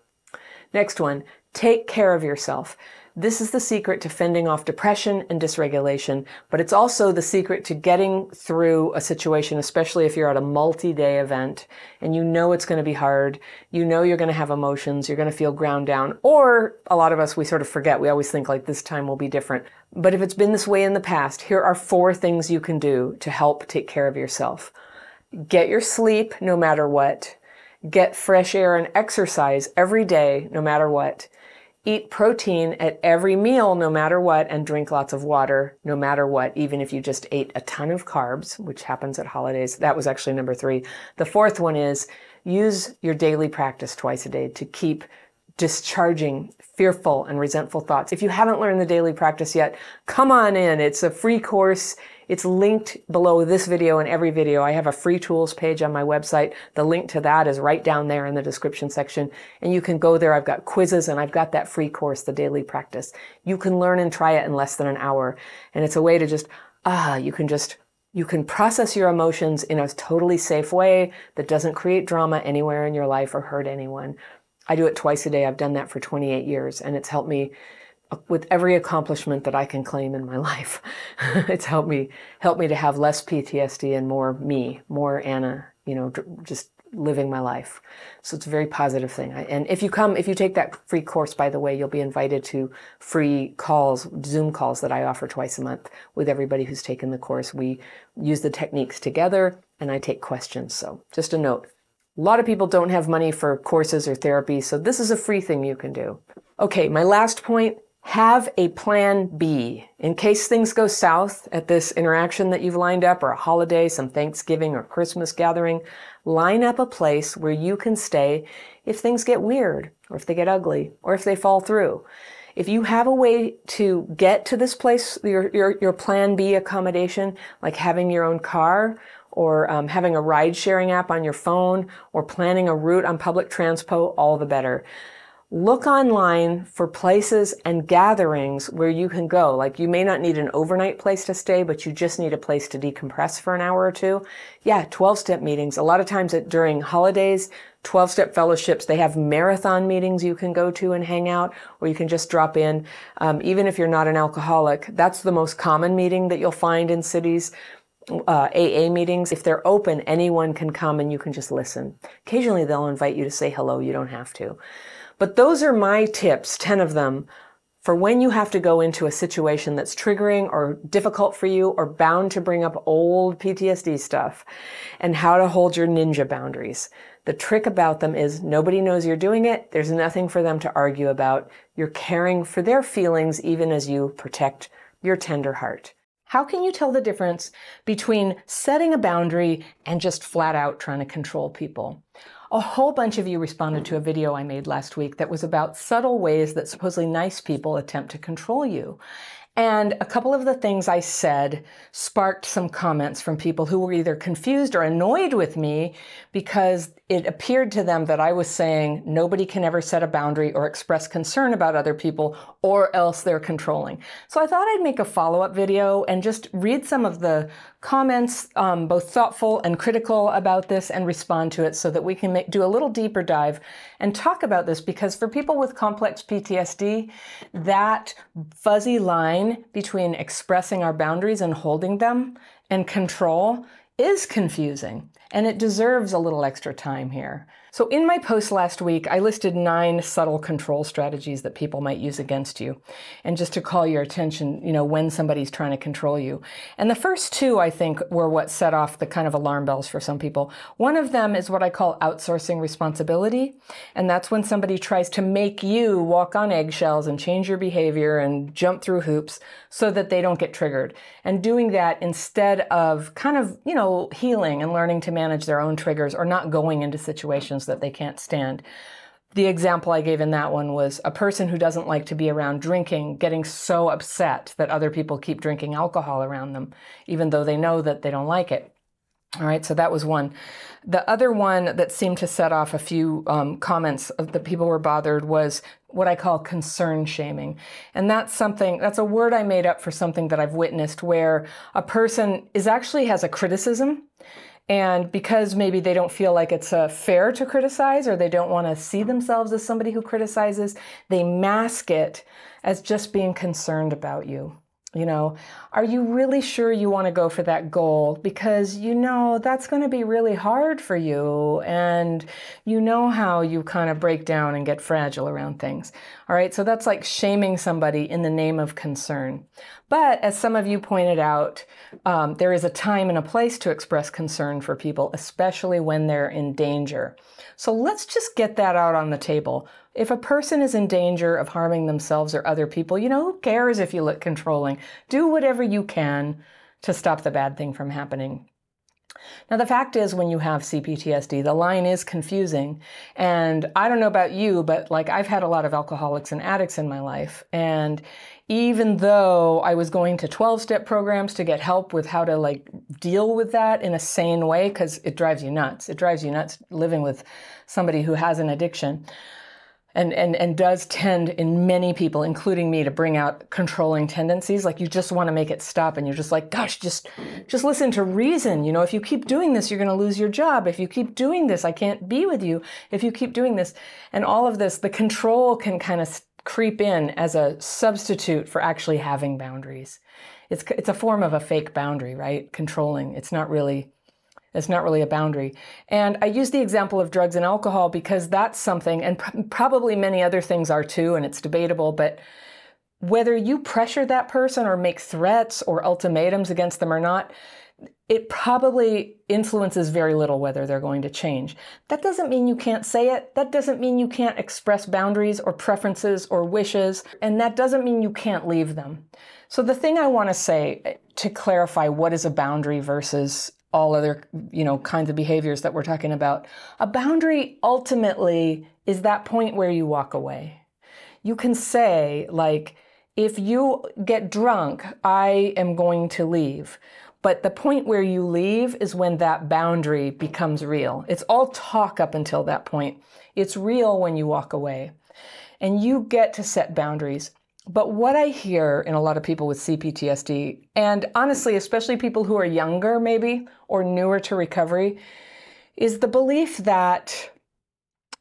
Next one, take care of yourself. This is the secret to fending off depression and dysregulation, but it's also the secret to getting through a situation, especially if you're at a multi-day event and you know it's going to be hard. You know you're going to have emotions. You're going to feel ground down. Or a lot of us, we sort of forget. We always think like this time will be different. But if it's been this way in the past, here are four things you can do to help take care of yourself. Get your sleep no matter what. Get fresh air and exercise every day, no matter what. Eat protein at every meal, no matter what, and drink lots of water, no matter what, even if you just ate a ton of carbs, which happens at holidays. That was actually number three. The fourth one is use your daily practice twice a day to keep discharging fearful and resentful thoughts. If you haven't learned the daily practice yet, come on in. It's a free course. It's linked below this video and every video. I have a free tools page on my website. The link to that is right down there in the description section. And you can go there. I've got quizzes and I've got that free course, the daily practice. You can learn and try it in less than an hour. And it's a way to just, ah, you can just you can process your emotions in a totally safe way that doesn't create drama anywhere in your life or hurt anyone. I do it twice a day. I've done that for 28 years and it's helped me with every accomplishment that I can claim in my life. it's helped me helped me to have less PTSD and more me, more Anna, you know, just living my life. So it's a very positive thing. And if you come, if you take that free course, by the way, you'll be invited to free calls, Zoom calls that I offer twice a month with everybody who's taken the course. We use the techniques together and I take questions. So just a note. A lot of people don't have money for courses or therapy, so this is a free thing you can do. Okay, my last point have a plan B in case things go south at this interaction that you've lined up or a holiday, some Thanksgiving or Christmas gathering. Line up a place where you can stay if things get weird or if they get ugly or if they fall through. If you have a way to get to this place, your, your, your plan B accommodation, like having your own car or um, having a ride sharing app on your phone or planning a route on public transpo, all the better look online for places and gatherings where you can go. Like you may not need an overnight place to stay, but you just need a place to decompress for an hour or two. Yeah, 12 step meetings. A lot of times at, during holidays, 12 step fellowships, they have marathon meetings you can go to and hang out, or you can just drop in. Um, even if you're not an alcoholic, that's the most common meeting that you'll find in cities. Uh, AA meetings, if they're open, anyone can come and you can just listen. Occasionally they'll invite you to say hello. You don't have to. But those are my tips, 10 of them, for when you have to go into a situation that's triggering or difficult for you or bound to bring up old PTSD stuff and how to hold your ninja boundaries. The trick about them is nobody knows you're doing it. There's nothing for them to argue about. You're caring for their feelings even as you protect your tender heart. How can you tell the difference between setting a boundary and just flat out trying to control people? A whole bunch of you responded to a video I made last week that was about subtle ways that supposedly nice people attempt to control you. And a couple of the things I said sparked some comments from people who were either confused or annoyed with me because it appeared to them that I was saying nobody can ever set a boundary or express concern about other people or else they're controlling. So I thought I'd make a follow up video and just read some of the comments, um, both thoughtful and critical about this, and respond to it so that we can make, do a little deeper dive and talk about this because for people with complex PTSD, that fuzzy line between expressing our boundaries and holding them and control is confusing and it deserves a little extra time here. So in my post last week, I listed nine subtle control strategies that people might use against you. And just to call your attention, you know, when somebody's trying to control you. And the first two, I think, were what set off the kind of alarm bells for some people. One of them is what I call outsourcing responsibility. And that's when somebody tries to make you walk on eggshells and change your behavior and jump through hoops so that they don't get triggered. And doing that instead of kind of, you know, healing and learning to manage their own triggers or not going into situations that they can't stand. The example I gave in that one was a person who doesn't like to be around drinking getting so upset that other people keep drinking alcohol around them, even though they know that they don't like it. All right, so that was one. The other one that seemed to set off a few um, comments that people were bothered was what I call concern shaming. And that's something, that's a word I made up for something that I've witnessed where a person is actually has a criticism and because maybe they don't feel like it's uh, fair to criticize or they don't want to see themselves as somebody who criticizes, they mask it as just being concerned about you. You know, are you really sure you want to go for that goal? Because you know that's going to be really hard for you, and you know how you kind of break down and get fragile around things. All right, so that's like shaming somebody in the name of concern. But as some of you pointed out, um, there is a time and a place to express concern for people, especially when they're in danger. So let's just get that out on the table. If a person is in danger of harming themselves or other people, you know, who cares if you look controlling? Do whatever you can to stop the bad thing from happening. Now, the fact is, when you have CPTSD, the line is confusing. And I don't know about you, but like I've had a lot of alcoholics and addicts in my life. And even though I was going to 12 step programs to get help with how to like deal with that in a sane way, because it drives you nuts. It drives you nuts living with somebody who has an addiction and, and, and does tend in many people, including me, to bring out controlling tendencies. Like you just want to make it stop and you're just like, gosh, just, just listen to reason. You know, if you keep doing this, you're going to lose your job. If you keep doing this, I can't be with you. If you keep doing this and all of this, the control can kind of creep in as a substitute for actually having boundaries. It's, it's a form of a fake boundary, right? Controlling. It's not really it's not really a boundary. And I use the example of drugs and alcohol because that's something, and pr- probably many other things are too, and it's debatable, but whether you pressure that person or make threats or ultimatums against them or not, it probably influences very little whether they're going to change. That doesn't mean you can't say it. That doesn't mean you can't express boundaries or preferences or wishes. And that doesn't mean you can't leave them. So the thing I want to say eh, to clarify what is a boundary versus all other you know kinds of behaviors that we're talking about. A boundary ultimately is that point where you walk away. You can say like if you get drunk i am going to leave. But the point where you leave is when that boundary becomes real. It's all talk up until that point. It's real when you walk away. And you get to set boundaries but what I hear in a lot of people with CPTSD, and honestly, especially people who are younger maybe or newer to recovery, is the belief that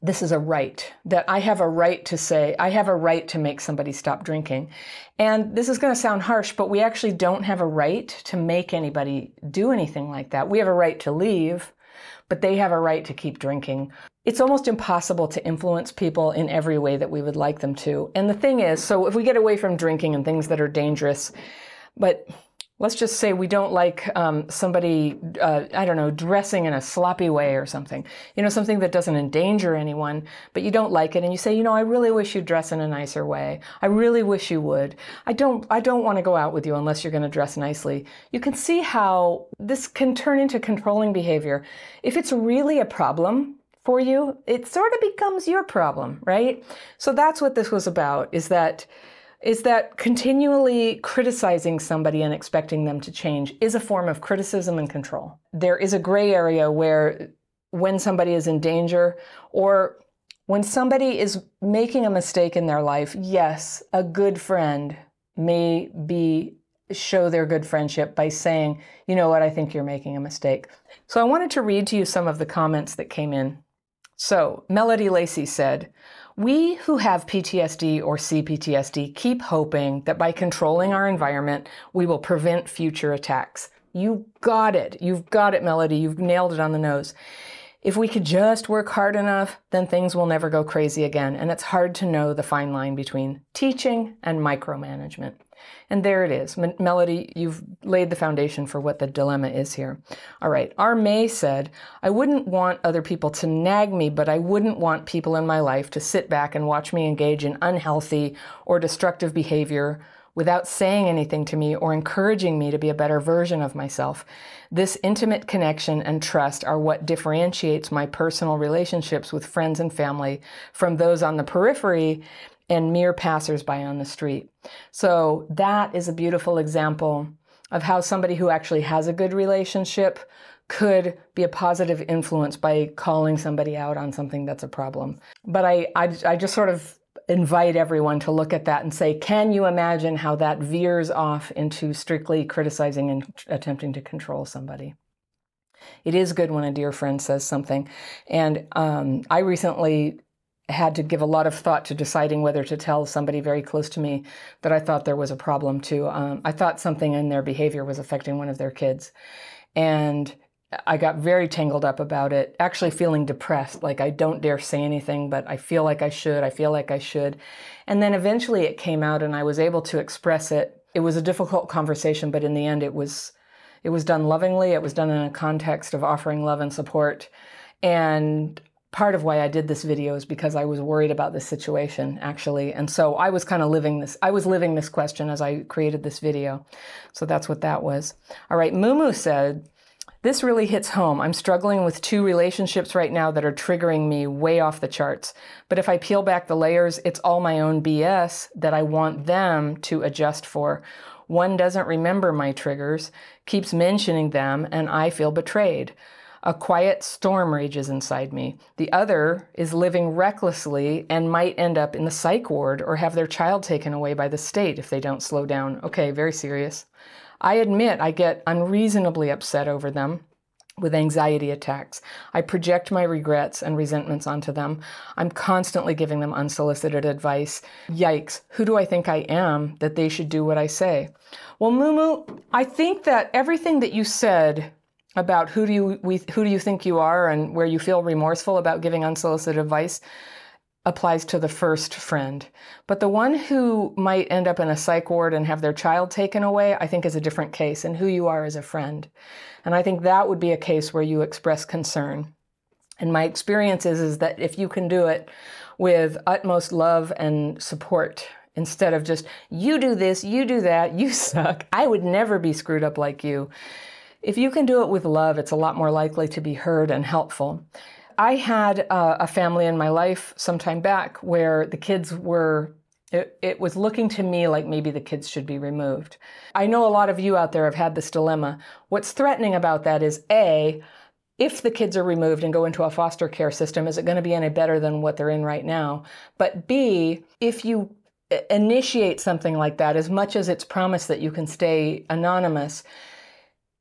this is a right, that I have a right to say, I have a right to make somebody stop drinking. And this is going to sound harsh, but we actually don't have a right to make anybody do anything like that. We have a right to leave, but they have a right to keep drinking. It's almost impossible to influence people in every way that we would like them to. And the thing is, so if we get away from drinking and things that are dangerous, but let's just say we don't like um, somebody, uh, I don't know, dressing in a sloppy way or something, you know, something that doesn't endanger anyone, but you don't like it. And you say, you know, I really wish you'd dress in a nicer way. I really wish you would. I don't, I don't want to go out with you unless you're going to dress nicely. You can see how this can turn into controlling behavior. If it's really a problem, for you, it sort of becomes your problem, right? So that's what this was about is that is that continually criticizing somebody and expecting them to change is a form of criticism and control. There is a gray area where when somebody is in danger or when somebody is making a mistake in their life, yes, a good friend may be show their good friendship by saying, you know what, I think you're making a mistake. So I wanted to read to you some of the comments that came in. So Melody Lacey said, we who have PTSD or CPTSD keep hoping that by controlling our environment, we will prevent future attacks. You got it. You've got it, Melody. You've nailed it on the nose. If we could just work hard enough, then things will never go crazy again. And it's hard to know the fine line between teaching and micromanagement. And there it is. M- Melody, you've laid the foundation for what the dilemma is here. All right. R. May said, I wouldn't want other people to nag me, but I wouldn't want people in my life to sit back and watch me engage in unhealthy or destructive behavior without saying anything to me or encouraging me to be a better version of myself. This intimate connection and trust are what differentiates my personal relationships with friends and family from those on the periphery and mere passersby on the street. So that is a beautiful example of how somebody who actually has a good relationship could be a positive influence by calling somebody out on something that's a problem. But I, I, I just sort of invite everyone to look at that and say, can you imagine how that veers off into strictly criticizing and attempting to control somebody? It is good when a dear friend says something. And um, I recently had to give a lot of thought to deciding whether to tell somebody very close to me that I thought there was a problem too. Um, I thought something in their behavior was affecting one of their kids. And I got very tangled up about it, actually feeling depressed. Like I don't dare say anything, but I feel like I should. I feel like I should. And then eventually it came out and I was able to express it. It was a difficult conversation, but in the end it was it was done lovingly. It was done in a context of offering love and support. And part of why I did this video is because I was worried about this situation actually. And so I was kind of living this, I was living this question as I created this video. So that's what that was. All right, Mumu said, this really hits home. I'm struggling with two relationships right now that are triggering me way off the charts. But if I peel back the layers, it's all my own BS that I want them to adjust for. One doesn't remember my triggers, keeps mentioning them, and I feel betrayed. A quiet storm rages inside me. The other is living recklessly and might end up in the psych ward or have their child taken away by the state if they don't slow down. Okay, very serious. I admit I get unreasonably upset over them with anxiety attacks. I project my regrets and resentments onto them. I'm constantly giving them unsolicited advice. Yikes, who do I think I am that they should do what I say? Well, Mumu, I think that everything that you said about who do you we, who do you think you are and where you feel remorseful about giving unsolicited advice applies to the first friend. But the one who might end up in a psych ward and have their child taken away, I think is a different case and who you are as a friend. And I think that would be a case where you express concern. And my experience is, is that if you can do it with utmost love and support, instead of just, you do this, you do that, you suck, I would never be screwed up like you if you can do it with love, it's a lot more likely to be heard and helpful. I had uh, a family in my life some time back where the kids were it, it, was looking to me like maybe the kids should be removed. I know a lot of you out there have had this dilemma. What's threatening about that is A, if the kids are removed and go into a foster care system, is it going to be any better than what they're in right now? But B, if you initiate something like that, as much as it's promised that you can stay anonymous,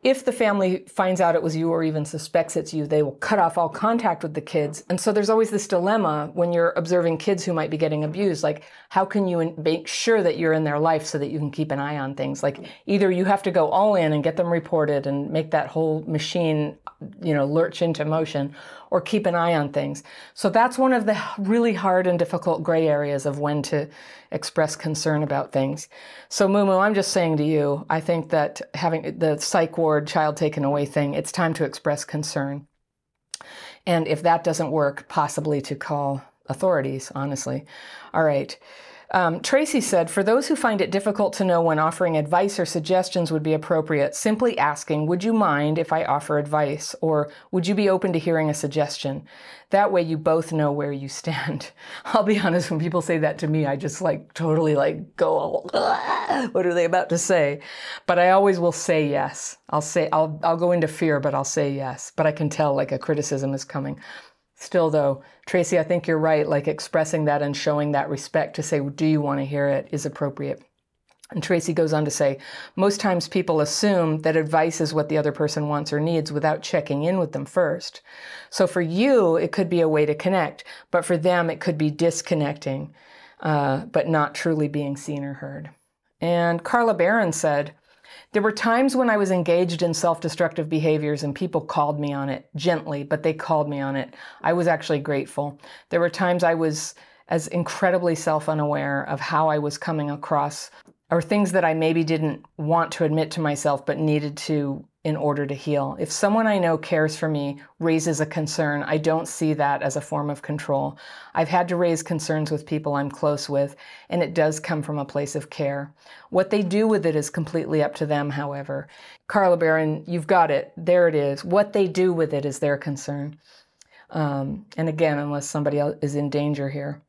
if the family finds out it was you or even suspects it's you, they will cut off all contact with the kids. And so there's always this dilemma when you're observing kids who might be getting abused. Like, how can you make sure that you're in their life so that you can keep an eye on things? Like, either you have to go all in and get them reported and make that whole machine you know, lurch into motion or keep an eye on things. So that's one of the really hard and difficult gray areas of when to express concern about things. So Mumu, I'm just saying to you, I think that having the psych ward child taken away thing, it's time to express concern. And if that doesn't work, possibly to call authorities, honestly. All right. Um, Tracy said, for those who find it difficult to know when offering advice or suggestions would be appropriate, simply asking, would you mind if I offer advice? Or would you be open to hearing a suggestion? That way you both know where you stand. I'll be honest, when people say that to me, I just like totally like go, what are they about to say? But I always will say yes. I'll say, I'll, I'll go into fear, but I'll say yes. But I can tell like a criticism is coming. Still, though, Tracy, I think you're right. Like expressing that and showing that respect to say, Do you want to hear it is appropriate. And Tracy goes on to say, most times people assume that advice is what the other person wants or needs without checking in with them first. So for you, it could be a way to connect, but for them, it could be disconnecting, uh, but not truly being seen or heard. And Carla Barron said, there were times when I was engaged in self destructive behaviors and people called me on it gently, but they called me on it. I was actually grateful. There were times I was as incredibly self unaware of how I was coming across or things that I maybe didn't want to admit to myself but needed to in order to heal. If someone I know cares for me, raises a concern, I don't see that as a form of control. I've had to raise concerns with people I'm close with, and it does come from a place of care. What they do with it is completely up to them, however. Carla Baron, you've got it. There it is. What they do with it is their concern. Um, and again, unless somebody else is in danger here.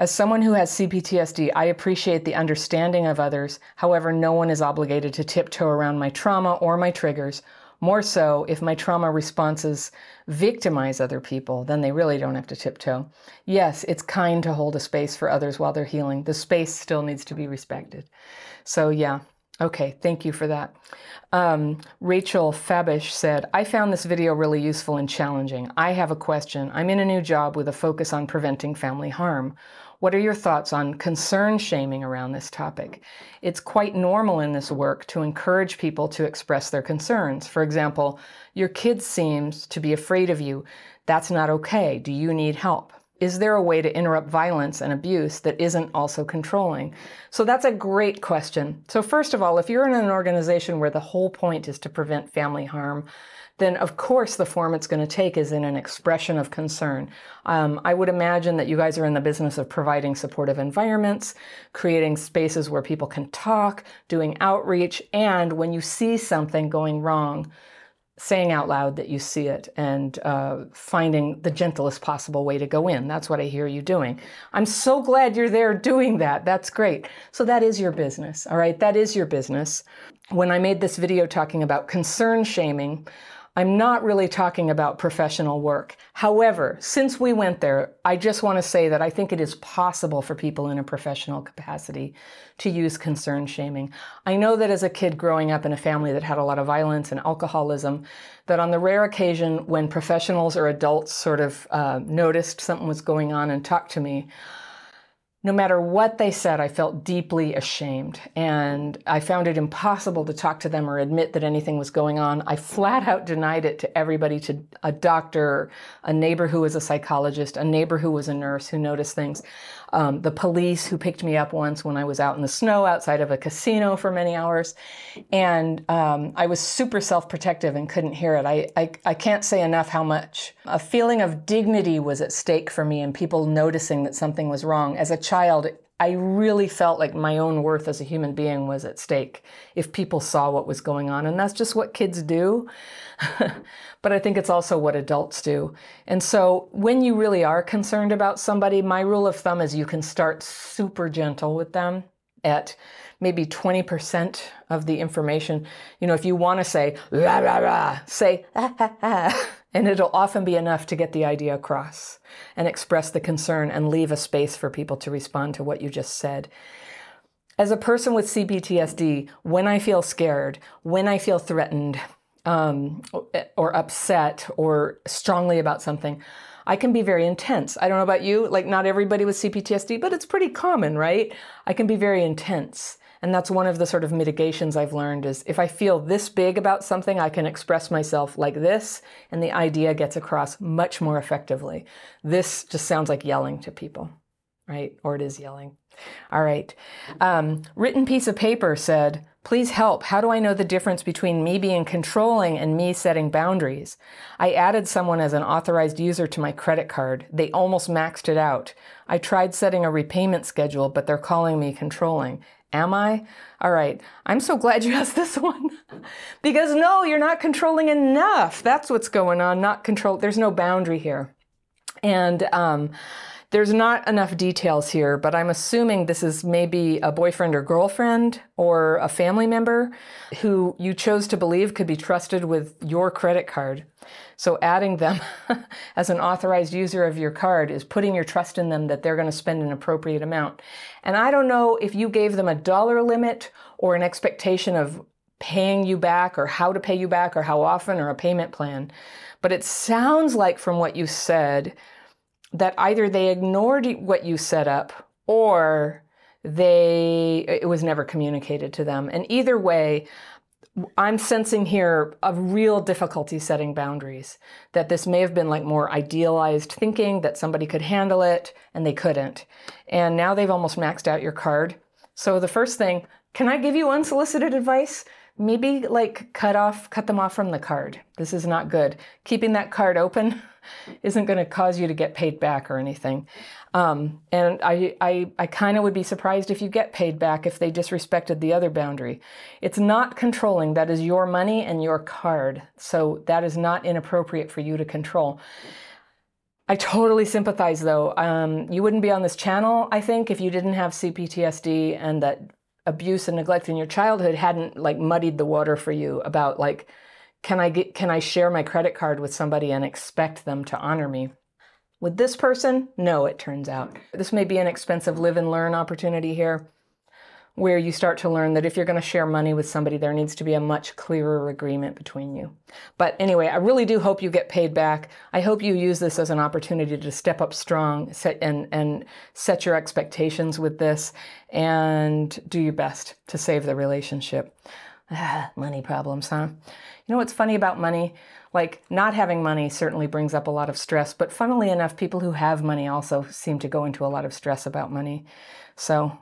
As someone who has CPTSD, I appreciate the understanding of others. However, no one is obligated to tiptoe around my trauma or my triggers. More so, if my trauma responses victimize other people, then they really don't have to tiptoe. Yes, it's kind to hold a space for others while they're healing. The space still needs to be respected. So, yeah, Okay, thank you for that. Um, Rachel Fabish said, I found this video really useful and challenging. I have a question. I'm in a new job with a focus on preventing family harm. What are your thoughts on concern shaming around this topic? It's quite normal in this work to encourage people to express their concerns. For example, your kid seems to be afraid of you. That's not okay. Do you need help? Is there a way to interrupt violence and abuse that isn't also controlling? So that's a great question. So, first of all, if you're in an organization where the whole point is to prevent family harm, then of course the form it's going to take is in an expression of concern. Um, I would imagine that you guys are in the business of providing supportive environments, creating spaces where people can talk, doing outreach, and when you see something going wrong, saying out loud that you see it and uh, finding the gentlest possible way to go in. That's what I hear you doing. I'm so glad you're there doing that. That's great. So that is your business, all right? That is your business. When I made this video talking about concern shaming, I'm not really talking about professional work. However, since we went there, I just want to say that I think it is possible for people in a professional capacity to use concern shaming. I know that as a kid growing up in a family that had a lot of violence and alcoholism, that on the rare occasion when professionals or adults sort of uh, noticed something was going on and talked to me, no matter what they said, I felt deeply ashamed. And I found it impossible to talk to them or admit that anything was going on. I flat out denied it to everybody to a doctor, a neighbor who was a psychologist, a neighbor who was a nurse who noticed things um, the police who picked me up once when I was out in the snow outside of a casino for many hours. And um, I was super self protective and couldn't hear it. I, I, I can't say enough how much a feeling of dignity was at stake for me and people noticing that something was wrong. As a child, I really felt like my own worth as a human being was at stake if people saw what was going on. And that's just what kids do. but I think it's also what adults do. And so when you really are concerned about somebody, my rule of thumb is you can start super gentle with them at maybe 20% of the information. You know, if you want to say, rah, rah, rah, say, ah, ah, ah, and it'll often be enough to get the idea across and express the concern and leave a space for people to respond to what you just said. As a person with CPTSD, when I feel scared, when I feel threatened, um, or upset, or strongly about something, I can be very intense. I don't know about you, like not everybody with CPTSD, but it's pretty common, right? I can be very intense And that's one of the sort of mitigations I've learned is if I feel this big about something, I can express myself like this, and the idea gets across much more effectively. This just sounds like yelling to people, right? Or it is yelling. All right. Um, written piece of paper said, Please help. How do I know the difference between me being controlling and me setting boundaries? I added someone as an authorized user to my credit card. They almost maxed it out. I tried setting a repayment schedule, but they're calling me controlling. Am I? All right. I'm so glad you asked this one. because no, you're not controlling enough. That's what's going on. Not control. There's no boundary here. And, um, there's not enough details here, but I'm assuming this is maybe a boyfriend or girlfriend or a family member who you chose to believe could be trusted with your credit card. So adding them as an authorized user of your card is putting your trust in them that they're going to spend an appropriate amount. And I don't know if you gave them a dollar limit or an expectation of paying you back or how to pay you back or how often or a payment plan. But it sounds like from what you said that either they ignored what you set up or they it was never communicated to them. And either way i'm sensing here a real difficulty setting boundaries that this may have been like more idealized thinking that somebody could handle it and they couldn't. And now they've almost maxed out your card. So the first thing can i give you unsolicited advice? Maybe like cut off cut them off from the card. This is not good. Keeping that card open isn't going to cause you to get paid back or anything. Um, and I, I, I kind of would be surprised if you get paid back if they disrespected the other boundary. It's not controlling. That is your money and your card. So that is not inappropriate for you to control. I totally sympathize though. Um, you wouldn't be on this channel, I think, if you didn't have CPTSD and that abuse and neglect in your childhood hadn't like muddied the water for you about like can I get, can I share my credit card with somebody and expect them to honor me? With this person, no, it turns out. This may be an expensive live and learn opportunity here where you start to learn that if you're going to share money with somebody, there needs to be a much clearer agreement between you. But anyway, I really do hope you get paid back. I hope you use this as an opportunity to step up strong set, and, and set your expectations with this and do your best to save the relationship. Money problems, huh? You know what's funny about money? Like, not having money certainly brings up a lot of stress, but funnily enough, people who have money also seem to go into a lot of stress about money. So,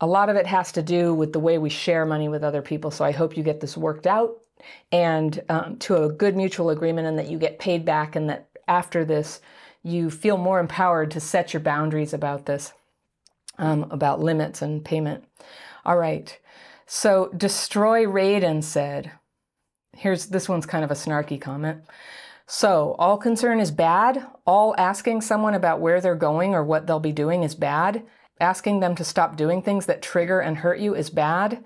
a lot of it has to do with the way we share money with other people. So, I hope you get this worked out and um, to a good mutual agreement and that you get paid back and that after this, you feel more empowered to set your boundaries about this, um, about limits and payment. All right. So, Destroy Raiden said, Here's this one's kind of a snarky comment. So, all concern is bad. All asking someone about where they're going or what they'll be doing is bad. Asking them to stop doing things that trigger and hurt you is bad.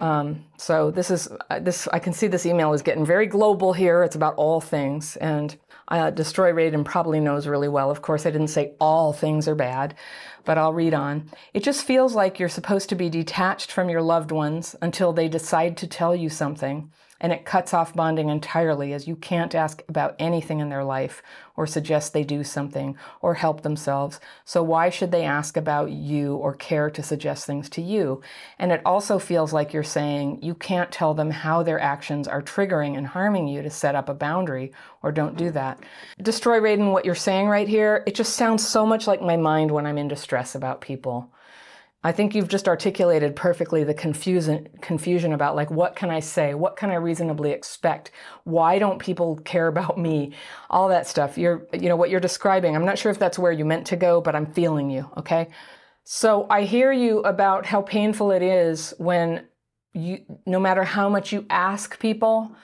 Um, so this is uh, this. I can see this email is getting very global here. It's about all things, and uh, Destroy Raiden probably knows really well. Of course, I didn't say all things are bad, but I'll read on. It just feels like you're supposed to be detached from your loved ones until they decide to tell you something and it cuts off bonding entirely as you can't ask about anything in their life or suggest they do something or help themselves. So why should they ask about you or care to suggest things to you? And it also feels like you're saying you can't tell them how their actions are triggering and harming you to set up a boundary or don't do that. Destroy Raiden, what you're saying right here, it just sounds so much like my mind when I'm in distress about people. I think you've just articulated perfectly the confusion confusion about like what can I say? What can I reasonably expect? Why don't people care about me? All that stuff. You're you know what you're describing. I'm not sure if that's where you meant to go, but I'm feeling you, okay? So I hear you about how painful it is when you no matter how much you ask people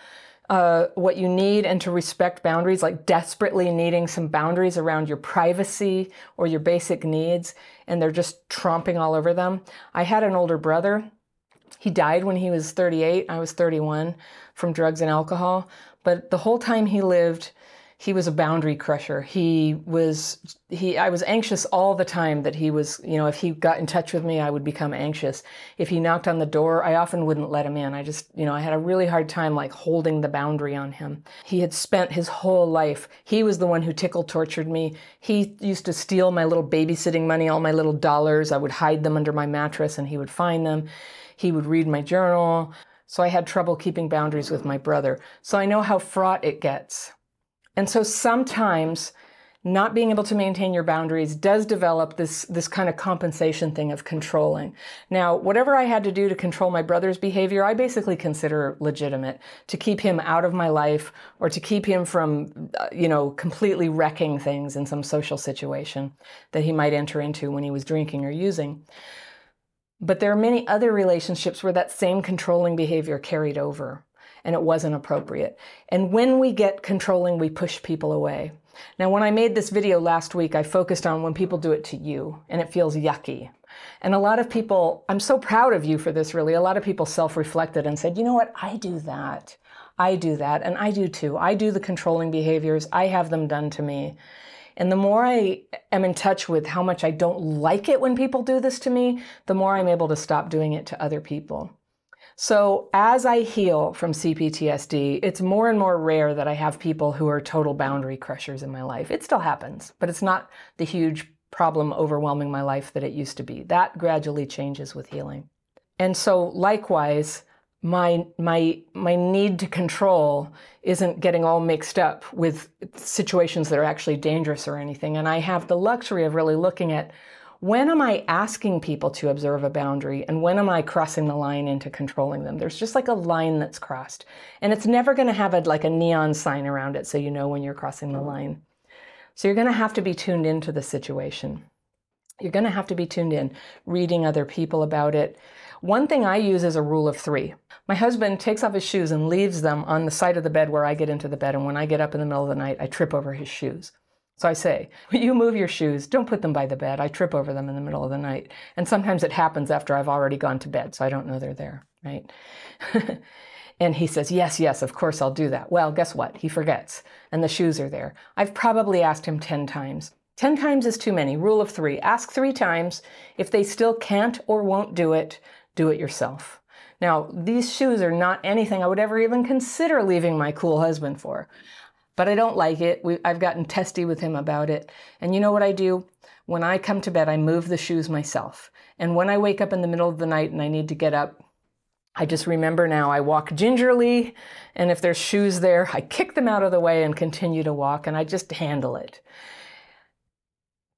uh, what you need and to respect boundaries, like desperately needing some boundaries around your privacy or your basic needs, and they're just tromping all over them. I had an older brother. He died when he was 38. I was 31 from drugs and alcohol. But the whole time he lived, he was a boundary crusher. He was he I was anxious all the time that he was, you know, if he got in touch with me, I would become anxious. If he knocked on the door, I often wouldn't let him in. I just, you know, I had a really hard time like holding the boundary on him. He had spent his whole life. He was the one who tickle tortured me. He used to steal my little babysitting money, all my little dollars. I would hide them under my mattress and he would find them He would read my journal. So I had trouble keeping boundaries with my brother. So I know how fraught it gets. And so sometimes not being able to maintain your boundaries does develop this, this kind of compensation thing of controlling. Now, whatever I had to do to control my brother's behavior, I basically consider legitimate to keep him out of my life or to keep him from, uh, you know, completely wrecking things in some social situation that he might enter into when he was drinking or using. But there are many other relationships where that same controlling behavior carried over and it wasn't appropriate. And when we get controlling, we push people away. Now, when I made this video last week, I focused on when people do it to you and it feels yucky. And a lot of people, I'm so proud of you for this really. A lot of people self reflected and said, you know what, I do that. I do that. And I do too. I do the controlling behaviors, I have them done to me. And the more I am in touch with how much I don't like it when people do this to me, the more I'm able to stop doing it to other people. So, as I heal from CPTSD, it's more and more rare that I have people who are total boundary crushers in my life. It still happens, but it's not the huge problem overwhelming my life that it used to be. That gradually changes with healing. And so, likewise, my my my need to control isn't getting all mixed up with situations that are actually dangerous or anything and i have the luxury of really looking at when am I asking people to observe a boundary and when am I crossing the line into controlling them? There's just like a line that's crossed. And it's never going to have a, like a neon sign around it so you know when you're crossing the line. So you're going to have to be tuned into the situation. You're going to have to be tuned in, reading other people about it. One thing I use is a rule of three. My husband takes off his shoes and leaves them on the side of the bed where I get into the bed. And when I get up in the middle of the night, I trip over his shoes. So I say, you move your shoes, don't put them by the bed. I trip over them in the middle of the night. And sometimes it happens after I've already gone to bed, so I don't know they're there, right? and he says, yes, yes, of course I'll do that. Well, guess what? He forgets, and the shoes are there. I've probably asked him 10 times. 10 times is too many. Rule of three ask three times. If they still can't or won't do it, do it yourself. Now, these shoes are not anything I would ever even consider leaving my cool husband for but I don't like it. We, I've gotten testy with him about it. And you know what I do? When I come to bed, I move the shoes myself. And when I wake up in the middle of the night and I need to get up, I just remember now I walk gingerly, and if there's shoes there, I kick them out of the way and continue to walk, and I just handle it.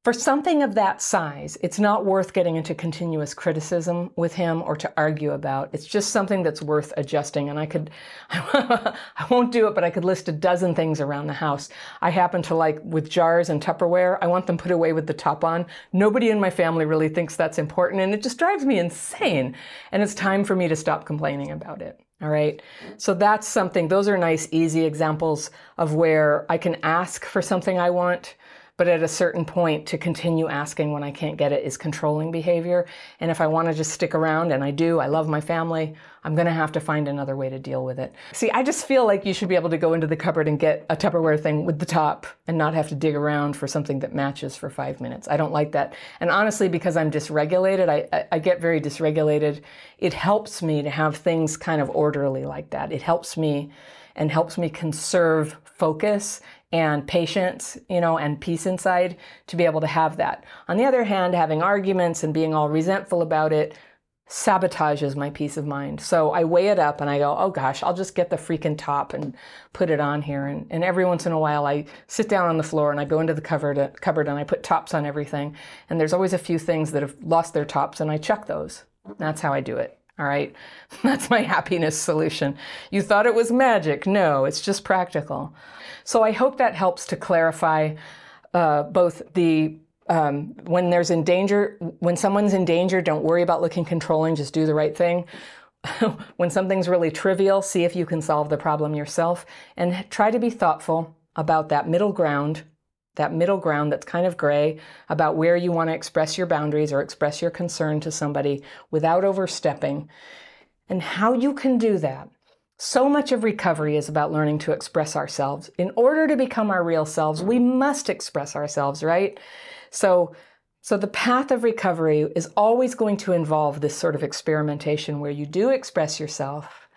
For something of that size, it's not worth getting into continuous criticism with him or to argue about. It's just something that's worth adjusting. And I could, I won't do it, but I could list a dozen things around the house. I happen to like with jars and Tupperware, I want them put away with the top on. Nobody in my family really thinks that's important, and it just drives me insane. And it's time for me to stop complaining about it. All right. So that's something, those are nice, easy examples of where I can ask for something I want but at a certain point, to continue asking when I can't get it is controlling behavior. And if I want to just stick around, and I do, I love my family, I'm going to have to find another way to deal with it. See, I just feel like you should be able to go into the cupboard and get a Tupperware thing with the top and not have to dig around for something that matches for five minutes. I don't like that. And honestly, because I'm dysregulated, I, I get very dysregulated. It helps me to have things kind of orderly like that. It helps me and helps me conserve focus and patience, you know, and peace inside to be able to have that. On the other hand, having arguments and being all resentful about it sabotages my peace of mind. So I weigh it up and I go, oh gosh, I'll just get the freaking top and put it on here. And, and every once in a while I sit down on the floor and I go into the cupboard, cupboard and I put tops on everything. And there's always a few things that have lost their tops and I chuck those. That's how I do it. All right. That's my happiness solution. You thought it was magic. No, it's just practical. So I hope that helps to clarify uh, both the um, when there's in danger, when someone's in danger, don't worry about looking controlling, just do the right thing. when something's really trivial, see if you can solve the problem yourself and try to be thoughtful about that middle ground that middle ground that's kind of gray about where you want to express your boundaries or express your concern to somebody without overstepping, and how you can do that. So much of recovery is about learning to express ourselves. In order to become our real selves, we must express ourselves, right? So, so the path of recovery is always going to involve this sort of experimentation where you do express yourself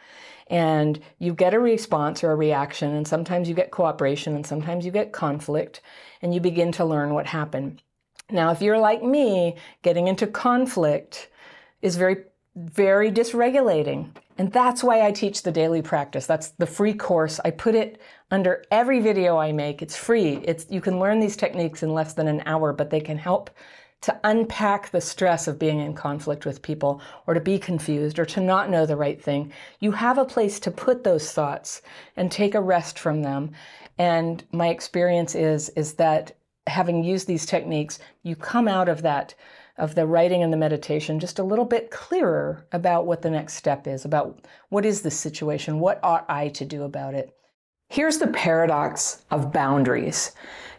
and you get a response or a reaction, and sometimes you get cooperation, and sometimes you get conflict, and you begin to learn what happened. Now, if you're like me, getting into conflict is very very dysregulating. And that's why I teach the daily practice. That's the free course. I put it under every video I make. It's free. It's you can learn these techniques in less than an hour, but they can help to unpack the stress of being in conflict with people or to be confused or to not know the right thing. You have a place to put those thoughts and take a rest from them. And my experience is is that having used these techniques, you come out of that of the writing and the meditation just a little bit clearer about what the next step is, about what is the situation, what ought I to do about it. Here's the paradox of boundaries.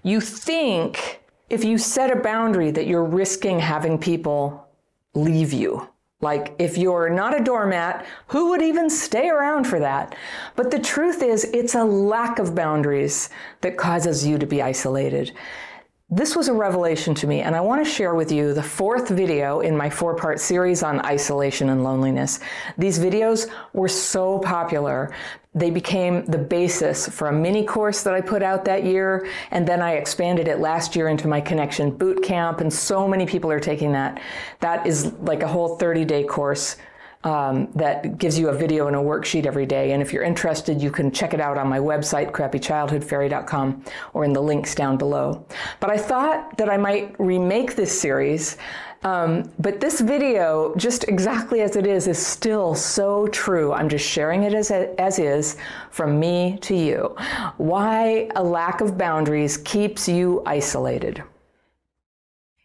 You think if you set a boundary that you're risking having people leave you. Like, if you're not a doormat, who would even stay around for that? But the truth is, it's a lack of boundaries that causes you to be isolated. This was a revelation to me, and I want to share with you the fourth video in my four part series on isolation and loneliness. These videos were so popular. They became the basis for a mini course that I put out that year, and then I expanded it last year into my Connection Boot Camp, and so many people are taking that. That is like a whole 30 day course um, that gives you a video and a worksheet every day. And if you're interested, you can check it out on my website, crappychildhoodfairy.com, or in the links down below. But I thought that I might remake this series. Um, but this video, just exactly as it is, is still so true. I'm just sharing it as, as is from me to you. Why a lack of boundaries keeps you isolated.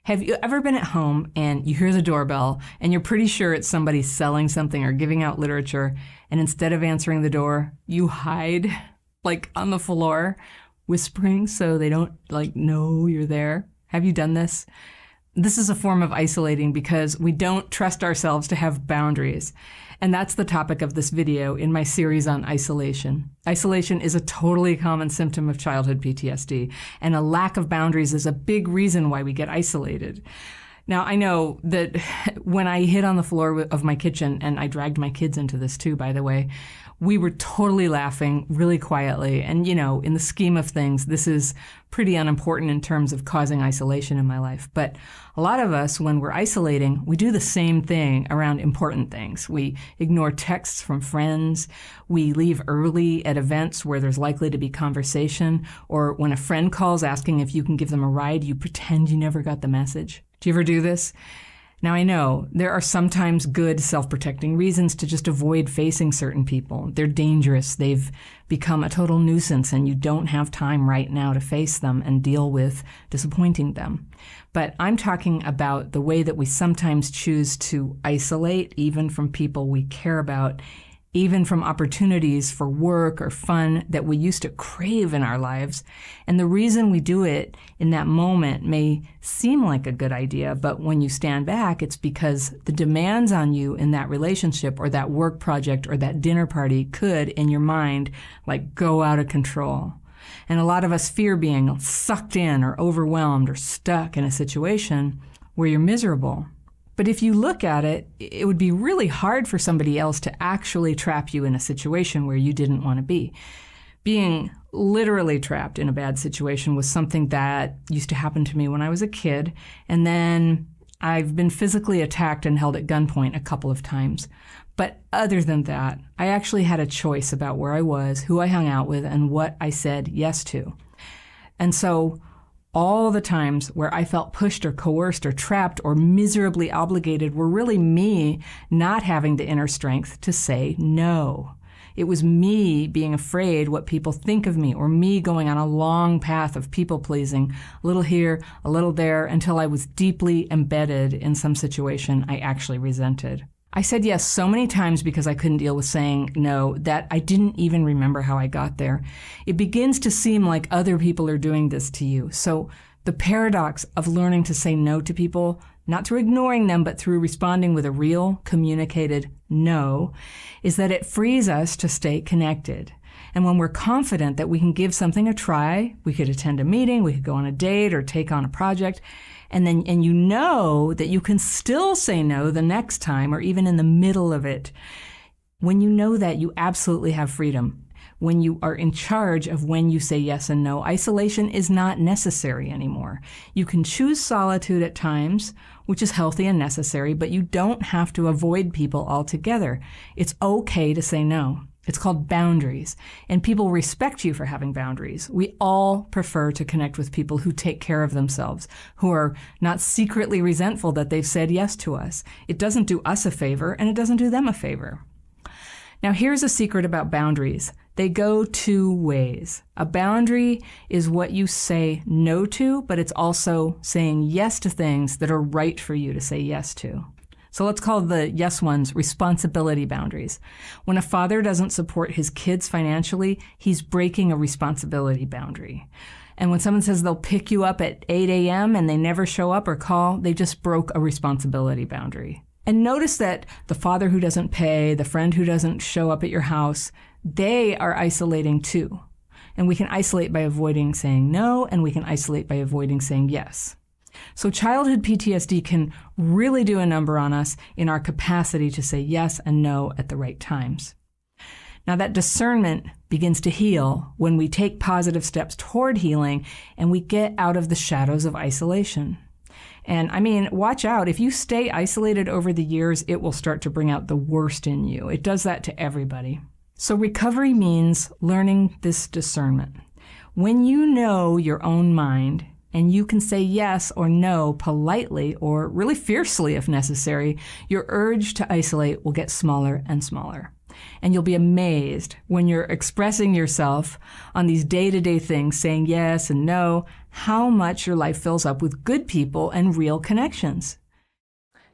Have you ever been at home and you hear the doorbell and you're pretty sure it's somebody selling something or giving out literature, and instead of answering the door, you hide like on the floor, whispering so they don't like know you're there? Have you done this? This is a form of isolating because we don't trust ourselves to have boundaries. And that's the topic of this video in my series on isolation. Isolation is a totally common symptom of childhood PTSD, and a lack of boundaries is a big reason why we get isolated. Now, I know that when I hit on the floor of my kitchen, and I dragged my kids into this too, by the way, we were totally laughing really quietly. And, you know, in the scheme of things, this is pretty unimportant in terms of causing isolation in my life. But a lot of us, when we're isolating, we do the same thing around important things. We ignore texts from friends. We leave early at events where there's likely to be conversation. Or when a friend calls asking if you can give them a ride, you pretend you never got the message. Do you ever do this? Now, I know there are sometimes good self protecting reasons to just avoid facing certain people. They're dangerous. They've become a total nuisance, and you don't have time right now to face them and deal with disappointing them. But I'm talking about the way that we sometimes choose to isolate, even from people we care about, even from opportunities for work or fun that we used to crave in our lives. And the reason we do it in that moment may seem like a good idea, but when you stand back, it's because the demands on you in that relationship or that work project or that dinner party could, in your mind, like go out of control. And a lot of us fear being sucked in or overwhelmed or stuck in a situation where you're miserable. But if you look at it, it would be really hard for somebody else to actually trap you in a situation where you didn't want to be. Being literally trapped in a bad situation was something that used to happen to me when I was a kid. And then I've been physically attacked and held at gunpoint a couple of times. But other than that, I actually had a choice about where I was, who I hung out with, and what I said yes to. And so all the times where I felt pushed or coerced or trapped or miserably obligated were really me not having the inner strength to say no. It was me being afraid what people think of me, or me going on a long path of people pleasing, a little here, a little there, until I was deeply embedded in some situation I actually resented. I said yes so many times because I couldn't deal with saying no that I didn't even remember how I got there. It begins to seem like other people are doing this to you. So the paradox of learning to say no to people, not through ignoring them, but through responding with a real communicated no, is that it frees us to stay connected. And when we're confident that we can give something a try, we could attend a meeting, we could go on a date or take on a project, and then and you know that you can still say no the next time or even in the middle of it when you know that you absolutely have freedom when you are in charge of when you say yes and no, isolation is not necessary anymore. You can choose solitude at times, which is healthy and necessary, but you don't have to avoid people altogether. It's okay to say no. It's called boundaries, and people respect you for having boundaries. We all prefer to connect with people who take care of themselves, who are not secretly resentful that they've said yes to us. It doesn't do us a favor, and it doesn't do them a favor. Now, here's a secret about boundaries they go two ways. A boundary is what you say no to, but it's also saying yes to things that are right for you to say yes to. So let's call the yes ones responsibility boundaries. When a father doesn't support his kids financially, he's breaking a responsibility boundary. And when someone says they'll pick you up at 8 a.m. and they never show up or call, they just broke a responsibility boundary. And notice that the father who doesn't pay, the friend who doesn't show up at your house, they are isolating too. And we can isolate by avoiding saying no, and we can isolate by avoiding saying yes. So childhood PTSD can really do a number on us in our capacity to say yes and no at the right times. Now that discernment begins to heal when we take positive steps toward healing and we get out of the shadows of isolation. And I mean, watch out. If you stay isolated over the years, it will start to bring out the worst in you. It does that to everybody. So recovery means learning this discernment. When you know your own mind, and you can say yes or no politely or really fiercely if necessary, your urge to isolate will get smaller and smaller. And you'll be amazed when you're expressing yourself on these day to day things, saying yes and no, how much your life fills up with good people and real connections.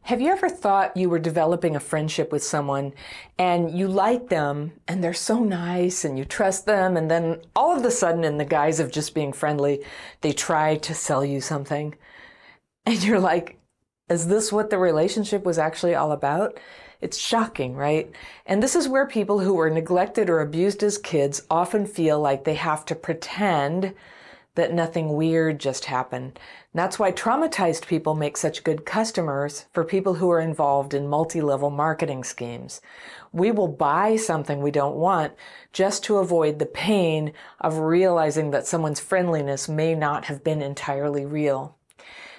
Have you ever thought you were developing a friendship with someone and you like them and they're so nice and you trust them and then all of a sudden in the guise of just being friendly, they try to sell you something and you're like, is this what the relationship was actually all about? It's shocking, right? And this is where people who were neglected or abused as kids often feel like they have to pretend that nothing weird just happened. And that's why traumatized people make such good customers for people who are involved in multi-level marketing schemes. We will buy something we don't want just to avoid the pain of realizing that someone's friendliness may not have been entirely real.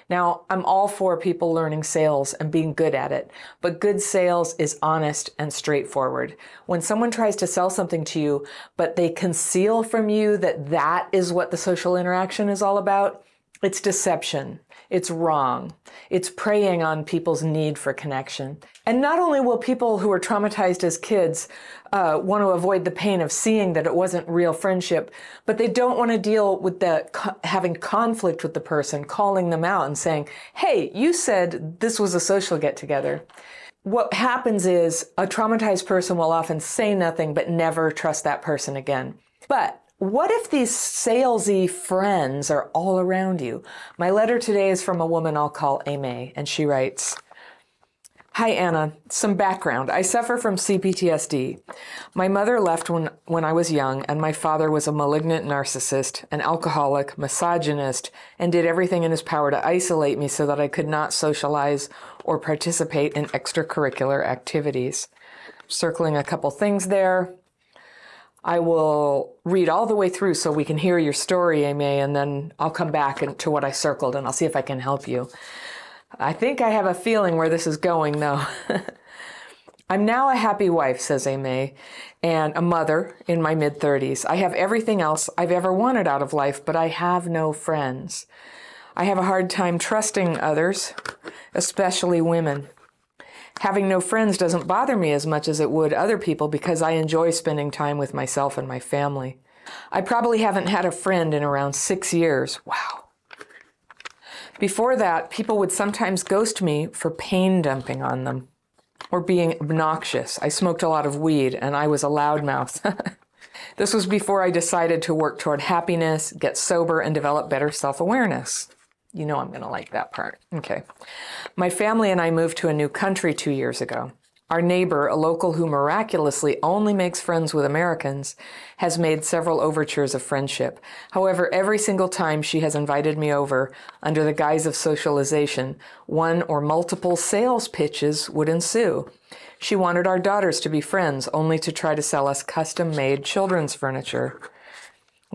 Now, I'm all for people learning sales and being good at it, but good sales is honest and straightforward. When someone tries to sell something to you, but they conceal from you that that is what the social interaction is all about, it's deception. It's wrong. It's preying on people's need for connection. And not only will people who are traumatized as kids uh, want to avoid the pain of seeing that it wasn't real friendship, but they don't want to deal with the co- having conflict with the person, calling them out and saying, "Hey, you said this was a social get together." What happens is a traumatized person will often say nothing but never trust that person again. But what if these salesy friends are all around you? My letter today is from a woman I'll call Aimee, and she writes, Hi, Anna. Some background. I suffer from CPTSD. My mother left when, when I was young, and my father was a malignant narcissist, an alcoholic, misogynist, and did everything in his power to isolate me so that I could not socialize or participate in extracurricular activities. Circling a couple things there. I will read all the way through so we can hear your story, Aimee, and then I'll come back to what I circled and I'll see if I can help you. I think I have a feeling where this is going, though. I'm now a happy wife, says Aimee, and a mother in my mid 30s. I have everything else I've ever wanted out of life, but I have no friends. I have a hard time trusting others, especially women. Having no friends doesn't bother me as much as it would other people because I enjoy spending time with myself and my family. I probably haven't had a friend in around six years. Wow. Before that, people would sometimes ghost me for pain dumping on them or being obnoxious. I smoked a lot of weed and I was a loudmouth. this was before I decided to work toward happiness, get sober, and develop better self awareness. You know I'm going to like that part. Okay. My family and I moved to a new country two years ago. Our neighbor, a local who miraculously only makes friends with Americans, has made several overtures of friendship. However, every single time she has invited me over, under the guise of socialization, one or multiple sales pitches would ensue. She wanted our daughters to be friends, only to try to sell us custom made children's furniture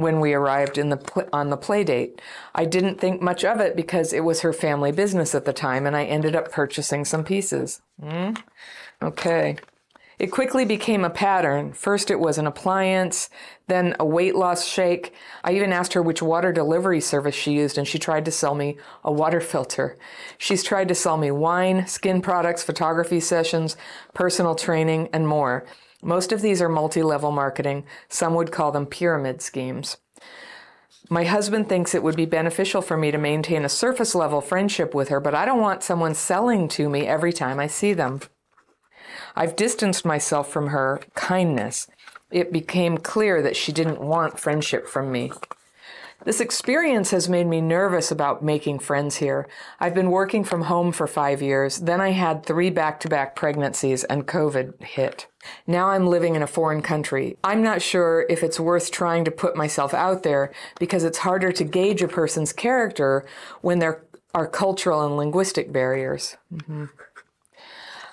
when we arrived in the on the play date. I didn't think much of it because it was her family business at the time, and I ended up purchasing some pieces. Mm? Okay. It quickly became a pattern. First, it was an appliance, then a weight loss shake. I even asked her which water delivery service she used, and she tried to sell me a water filter. She's tried to sell me wine, skin products, photography sessions, personal training, and more. Most of these are multi level marketing. Some would call them pyramid schemes. My husband thinks it would be beneficial for me to maintain a surface level friendship with her, but I don't want someone selling to me every time I see them. I've distanced myself from her kindness. It became clear that she didn't want friendship from me. This experience has made me nervous about making friends here. I've been working from home for five years. Then I had three back to back pregnancies and COVID hit. Now I'm living in a foreign country. I'm not sure if it's worth trying to put myself out there because it's harder to gauge a person's character when there are cultural and linguistic barriers. Mm-hmm.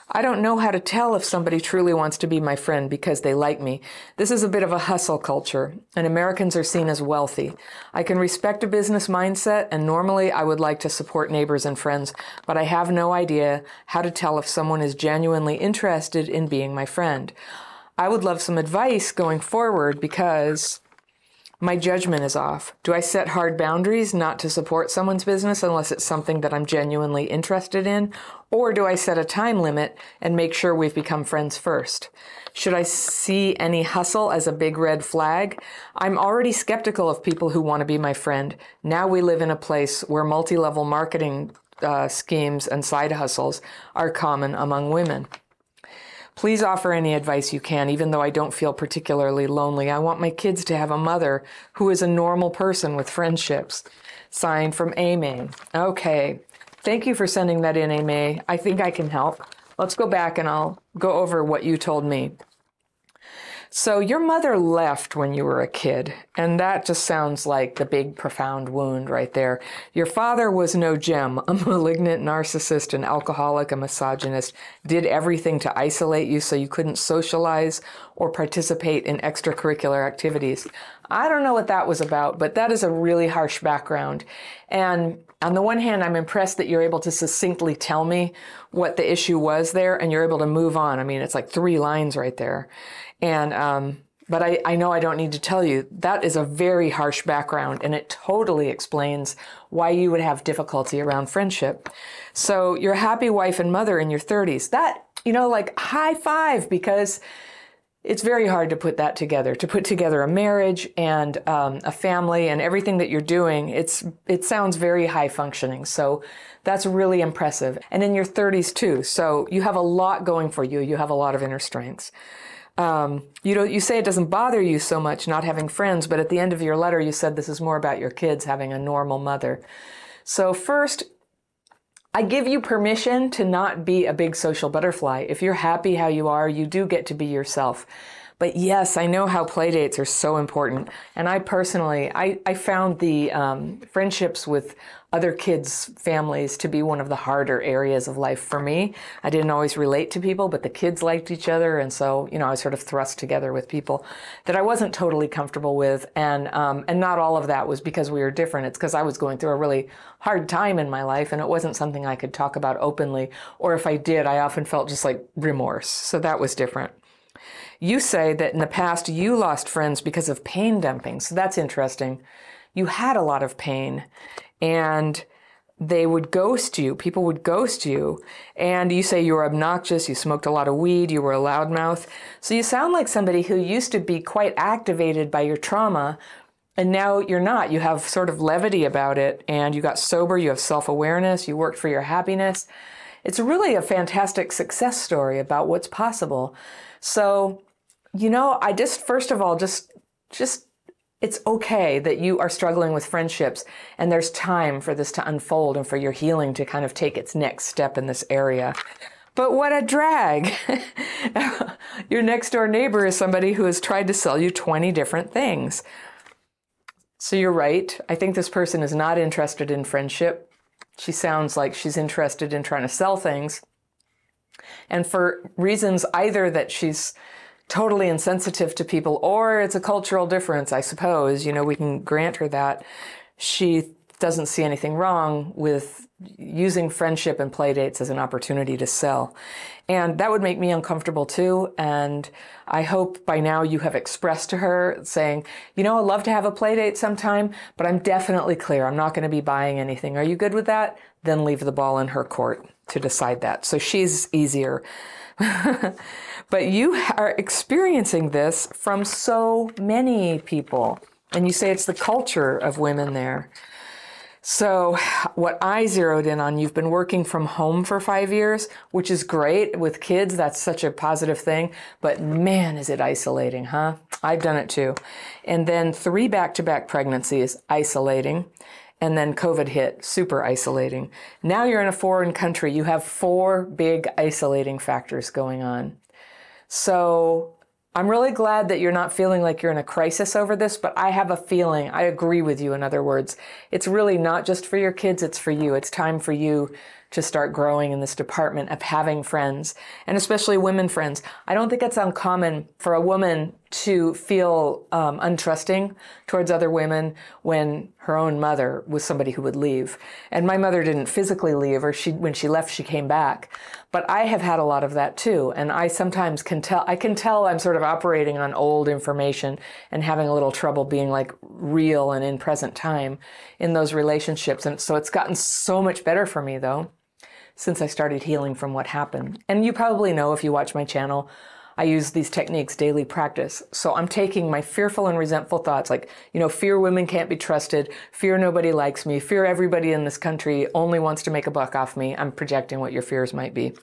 I don't know how to tell if somebody truly wants to be my friend because they like me. This is a bit of a hustle culture, and Americans are seen as wealthy. I can respect a business mindset, and normally I would like to support neighbors and friends, but I have no idea how to tell if someone is genuinely interested in being my friend. I would love some advice going forward because my judgment is off. Do I set hard boundaries not to support someone's business unless it's something that I'm genuinely interested in? Or do I set a time limit and make sure we've become friends first? Should I see any hustle as a big red flag? I'm already skeptical of people who want to be my friend. Now we live in a place where multi level marketing uh, schemes and side hustles are common among women. Please offer any advice you can, even though I don't feel particularly lonely. I want my kids to have a mother who is a normal person with friendships. Signed from Amy. Okay. Thank you for sending that in, Amy. I think I can help. Let's go back and I'll go over what you told me. So your mother left when you were a kid, and that just sounds like the big profound wound right there. Your father was no gem, a malignant narcissist, an alcoholic, a misogynist, did everything to isolate you so you couldn't socialize or participate in extracurricular activities. I don't know what that was about, but that is a really harsh background. And on the one hand, I'm impressed that you're able to succinctly tell me what the issue was there and you're able to move on. I mean, it's like three lines right there. And, um, but I, I know I don't need to tell you that is a very harsh background and it totally explains why you would have difficulty around friendship. So you're a happy wife and mother in your 30s. That, you know, like high five because it's very hard to put that together to put together a marriage and um, a family and everything that you're doing. It's it sounds very high functioning. So that's really impressive. And in your 30s too. So you have a lot going for you. You have a lot of inner strengths. Um, you know, you say it doesn't bother you so much not having friends, but at the end of your letter, you said this is more about your kids having a normal mother. So first, I give you permission to not be a big social butterfly. If you're happy how you are, you do get to be yourself. But yes, I know how playdates are so important. And I personally, I, I found the um, friendships with other kids' families to be one of the harder areas of life for me. I didn't always relate to people, but the kids liked each other. And so, you know, I was sort of thrust together with people that I wasn't totally comfortable with. And, um, and not all of that was because we were different. It's because I was going through a really hard time in my life and it wasn't something I could talk about openly. Or if I did, I often felt just like remorse. So that was different. You say that in the past you lost friends because of pain dumping. So that's interesting. You had a lot of pain and they would ghost you. People would ghost you. And you say you were obnoxious, you smoked a lot of weed, you were a loudmouth. So you sound like somebody who used to be quite activated by your trauma, and now you're not. You have sort of levity about it, and you got sober, you have self awareness, you worked for your happiness. It's really a fantastic success story about what's possible. So you know, I just first of all just just it's okay that you are struggling with friendships and there's time for this to unfold and for your healing to kind of take its next step in this area. But what a drag. Your next door neighbor is somebody who has tried to sell you 20 different things. So you're right. I think this person is not interested in friendship. She sounds like she's interested in trying to sell things. And for reasons either that she's totally insensitive to people or it's a cultural difference, I suppose, you know, we can grant her that. She doesn't see anything wrong with using friendship and play dates as an opportunity to sell. And that would make me uncomfortable too. And I hope by now you have expressed to her saying, you know, I'd love to have a play date sometime, but I'm definitely clear. I'm not going to be buying anything. Are you good with that? Then leave the ball in her court to decide that. So she's easier. but you are experiencing this from so many people. And you say it's the culture of women there. So, what I zeroed in on, you've been working from home for five years, which is great with kids. That's such a positive thing. But man, is it isolating, huh? I've done it too. And then three back to back pregnancies, isolating. And then COVID hit, super isolating. Now you're in a foreign country. You have four big isolating factors going on. So, I'm really glad that you're not feeling like you're in a crisis over this, but I have a feeling, I agree with you, in other words. It's really not just for your kids, it's for you. It's time for you to start growing in this department of having friends, and especially women friends. I don't think it's uncommon for a woman to feel um, untrusting towards other women when her own mother was somebody who would leave. And my mother didn't physically leave, or she when she left, she came back. But I have had a lot of that too, and I sometimes can tell. I can tell I'm sort of operating on old information and having a little trouble being like real and in present time in those relationships. And so it's gotten so much better for me though since I started healing from what happened. And you probably know if you watch my channel, I use these techniques daily practice. So I'm taking my fearful and resentful thoughts like, you know, fear women can't be trusted, fear nobody likes me, fear everybody in this country only wants to make a buck off me. I'm projecting what your fears might be.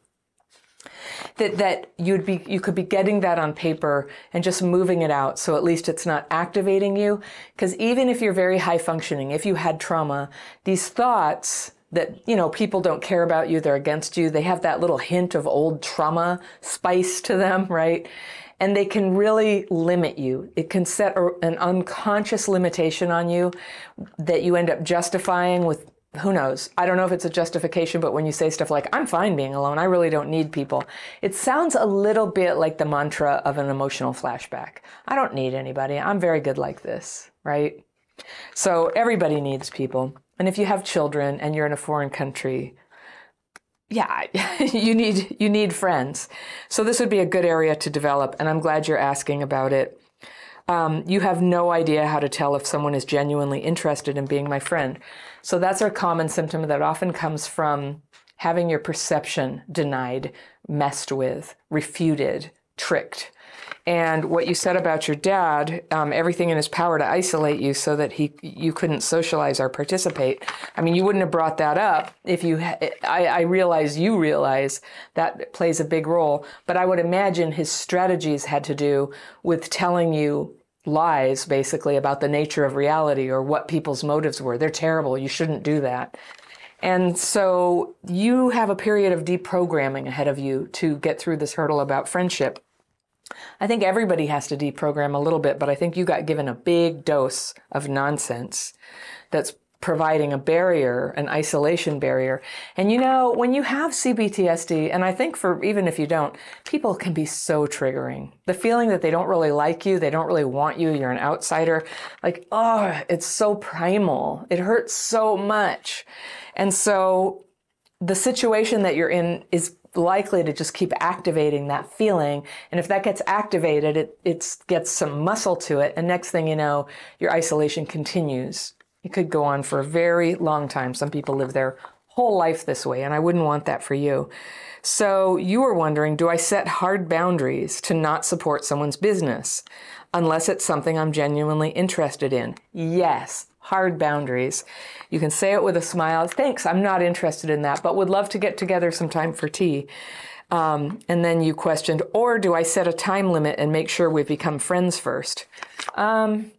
That that you'd be you could be getting that on paper and just moving it out so at least it's not activating you because even if you're very high functioning, if you had trauma, these thoughts that you know people don't care about you they're against you. They have that little hint of old trauma spice to them right? And they can really limit you. It can set a, an unconscious limitation on you that you end up justifying with who knows? I don't know if it's a justification but when you say stuff like i'm fine being alone i really don't need people it sounds a little bit like the mantra of an emotional flashback. I don't need anybody. I'm very good like this right? So everybody needs people and if you have children and you're in a foreign country, yeah, you need you need friends. So this would be a good area to develop, and I'm glad you're asking about it. Um, you have no idea how to tell if someone is genuinely interested in being my friend. So that's a common symptom that often comes from having your perception denied, messed with, refuted, tricked. And what you said about your dad, um, everything in his power to isolate you so that he you couldn't socialize or participate. I mean, you wouldn't have brought that up if you. I, I realize you realize that plays a big role, but I would imagine his strategies had to do with telling you lies, basically about the nature of reality or what people's motives were. They're terrible. You shouldn't do that. And so you have a period of deprogramming ahead of you to get through this hurdle about friendship. I think everybody has to deprogram a little bit, but I think you got given a big dose of nonsense that's providing a barrier, an isolation barrier. And you know, when you have CPTSD, and I think for even if you don't, people can be so triggering. The feeling that they don't really like you, they don't really want you, you're an outsider, like, oh, it's so primal. It hurts so much. And so the situation that you're in is likely to just keep activating that feeling. And if that gets activated, it, it gets some muscle to it. And next thing you know, your isolation continues. It could go on for a very long time. Some people live their whole life this way, and I wouldn't want that for you. So you were wondering, do I set hard boundaries to not support someone's business unless it's something I'm genuinely interested in? Yes hard boundaries. You can say it with a smile. Thanks, I'm not interested in that, but would love to get together sometime for tea. Um, and then you questioned, or do I set a time limit and make sure we've become friends first? Um,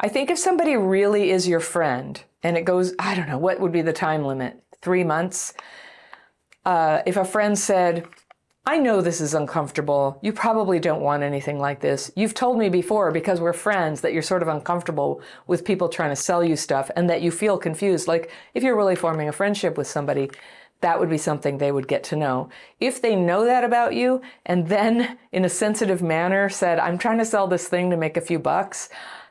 I think if somebody really is your friend and it goes, I don't know, what would be the time limit? Three months? uh, if a friend said, I know this is uncomfortable. You probably don't want anything like this. You've told me before, because we're friends, that you're sort of uncomfortable with people trying to sell you stuff and that you feel confused. Like if you're really forming a friendship with somebody, that would be something they would get to know. If they know that about you and then in a sensitive manner said, I'm trying to sell this thing to make a few bucks,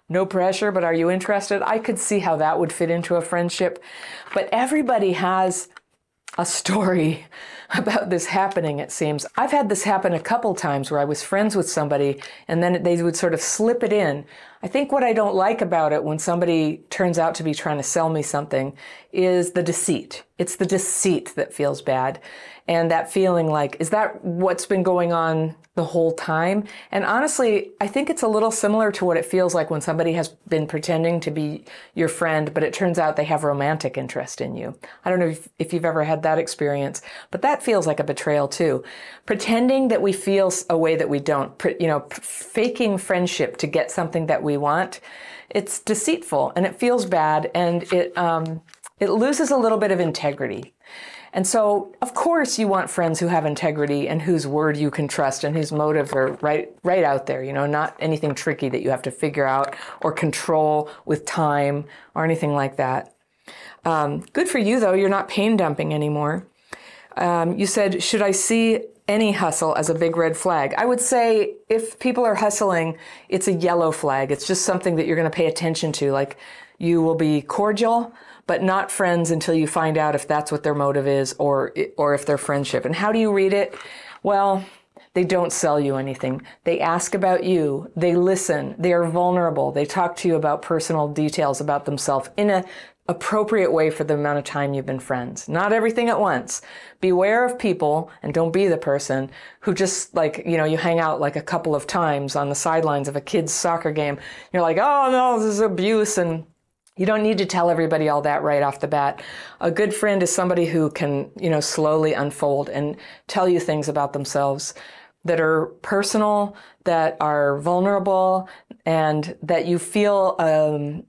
no pressure, but are you interested? I could see how that would fit into a friendship. But everybody has a story about this happening, it seems. I've had this happen a couple times where I was friends with somebody and then they would sort of slip it in. I think what I don't like about it when somebody turns out to be trying to sell me something is the deceit. It's the deceit that feels bad. And that feeling like, is that what's been going on the whole time. And honestly, I think it's a little similar to what it feels like when somebody has been pretending to be your friend, but it turns out they have romantic interest in you. I don't know if, if you've ever had that experience, but that feels like a betrayal too. Pretending that we feel a way that we don't, you know, faking friendship to get something that we want, it's deceitful and it feels bad and it, um, it loses a little bit of integrity. And so, of course, you want friends who have integrity and whose word you can trust and whose motives are right, right out there, you know, not anything tricky that you have to figure out or control with time or anything like that. Um, good for you, though. You're not pain dumping anymore. Um, you said, should I see any hustle as a big red flag? I would say if people are hustling, it's a yellow flag. It's just something that you're going to pay attention to. Like you will be cordial, but not friends until you find out if that's what their motive is or or if they're friendship. And how do you read it? Well, they don't sell you anything. They ask about you. They listen. They are vulnerable. They talk to you about personal details about themselves in a appropriate way for the amount of time you've been friends. Not everything at once. Beware of people and don't be the person who just like, you know, you hang out like a couple of times on the sidelines of a kid's soccer game. You're like, oh no, this is abuse and you don't need to tell everybody all that right off the bat. A good friend is somebody who can, you know, slowly unfold and tell you things about themselves that are personal, that are vulnerable, and that you feel. Um,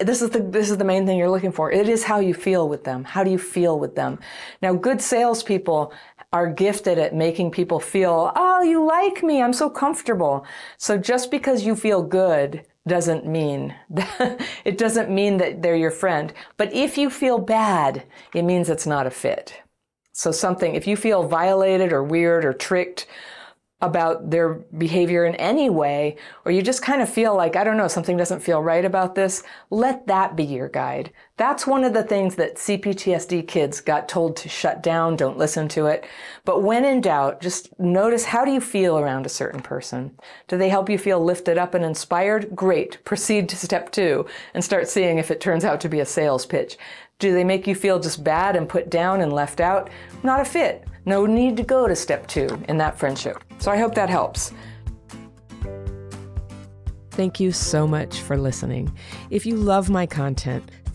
this is the this is the main thing you're looking for. It is how you feel with them. How do you feel with them? Now, good salespeople are gifted at making people feel, oh, you like me. I'm so comfortable. So just because you feel good doesn't mean that, it doesn't mean that they're your friend. But if you feel bad, it means it's not a fit. So something if you feel violated or weird or tricked about their behavior in any way, or you just kind of feel like, I don't know, something doesn't feel right about this, let that be your guide. That's one of the things that CPTSD kids got told to shut down, don't listen to it. But when in doubt, just notice how do you feel around a certain person? Do they help you feel lifted up and inspired? Great. Proceed to step two and start seeing if it turns out to be a sales pitch. Do they make you feel just bad and put down and left out? Not a fit. No need to go to step two in that friendship. So I hope that helps. Thank you so much for listening. If you love my content,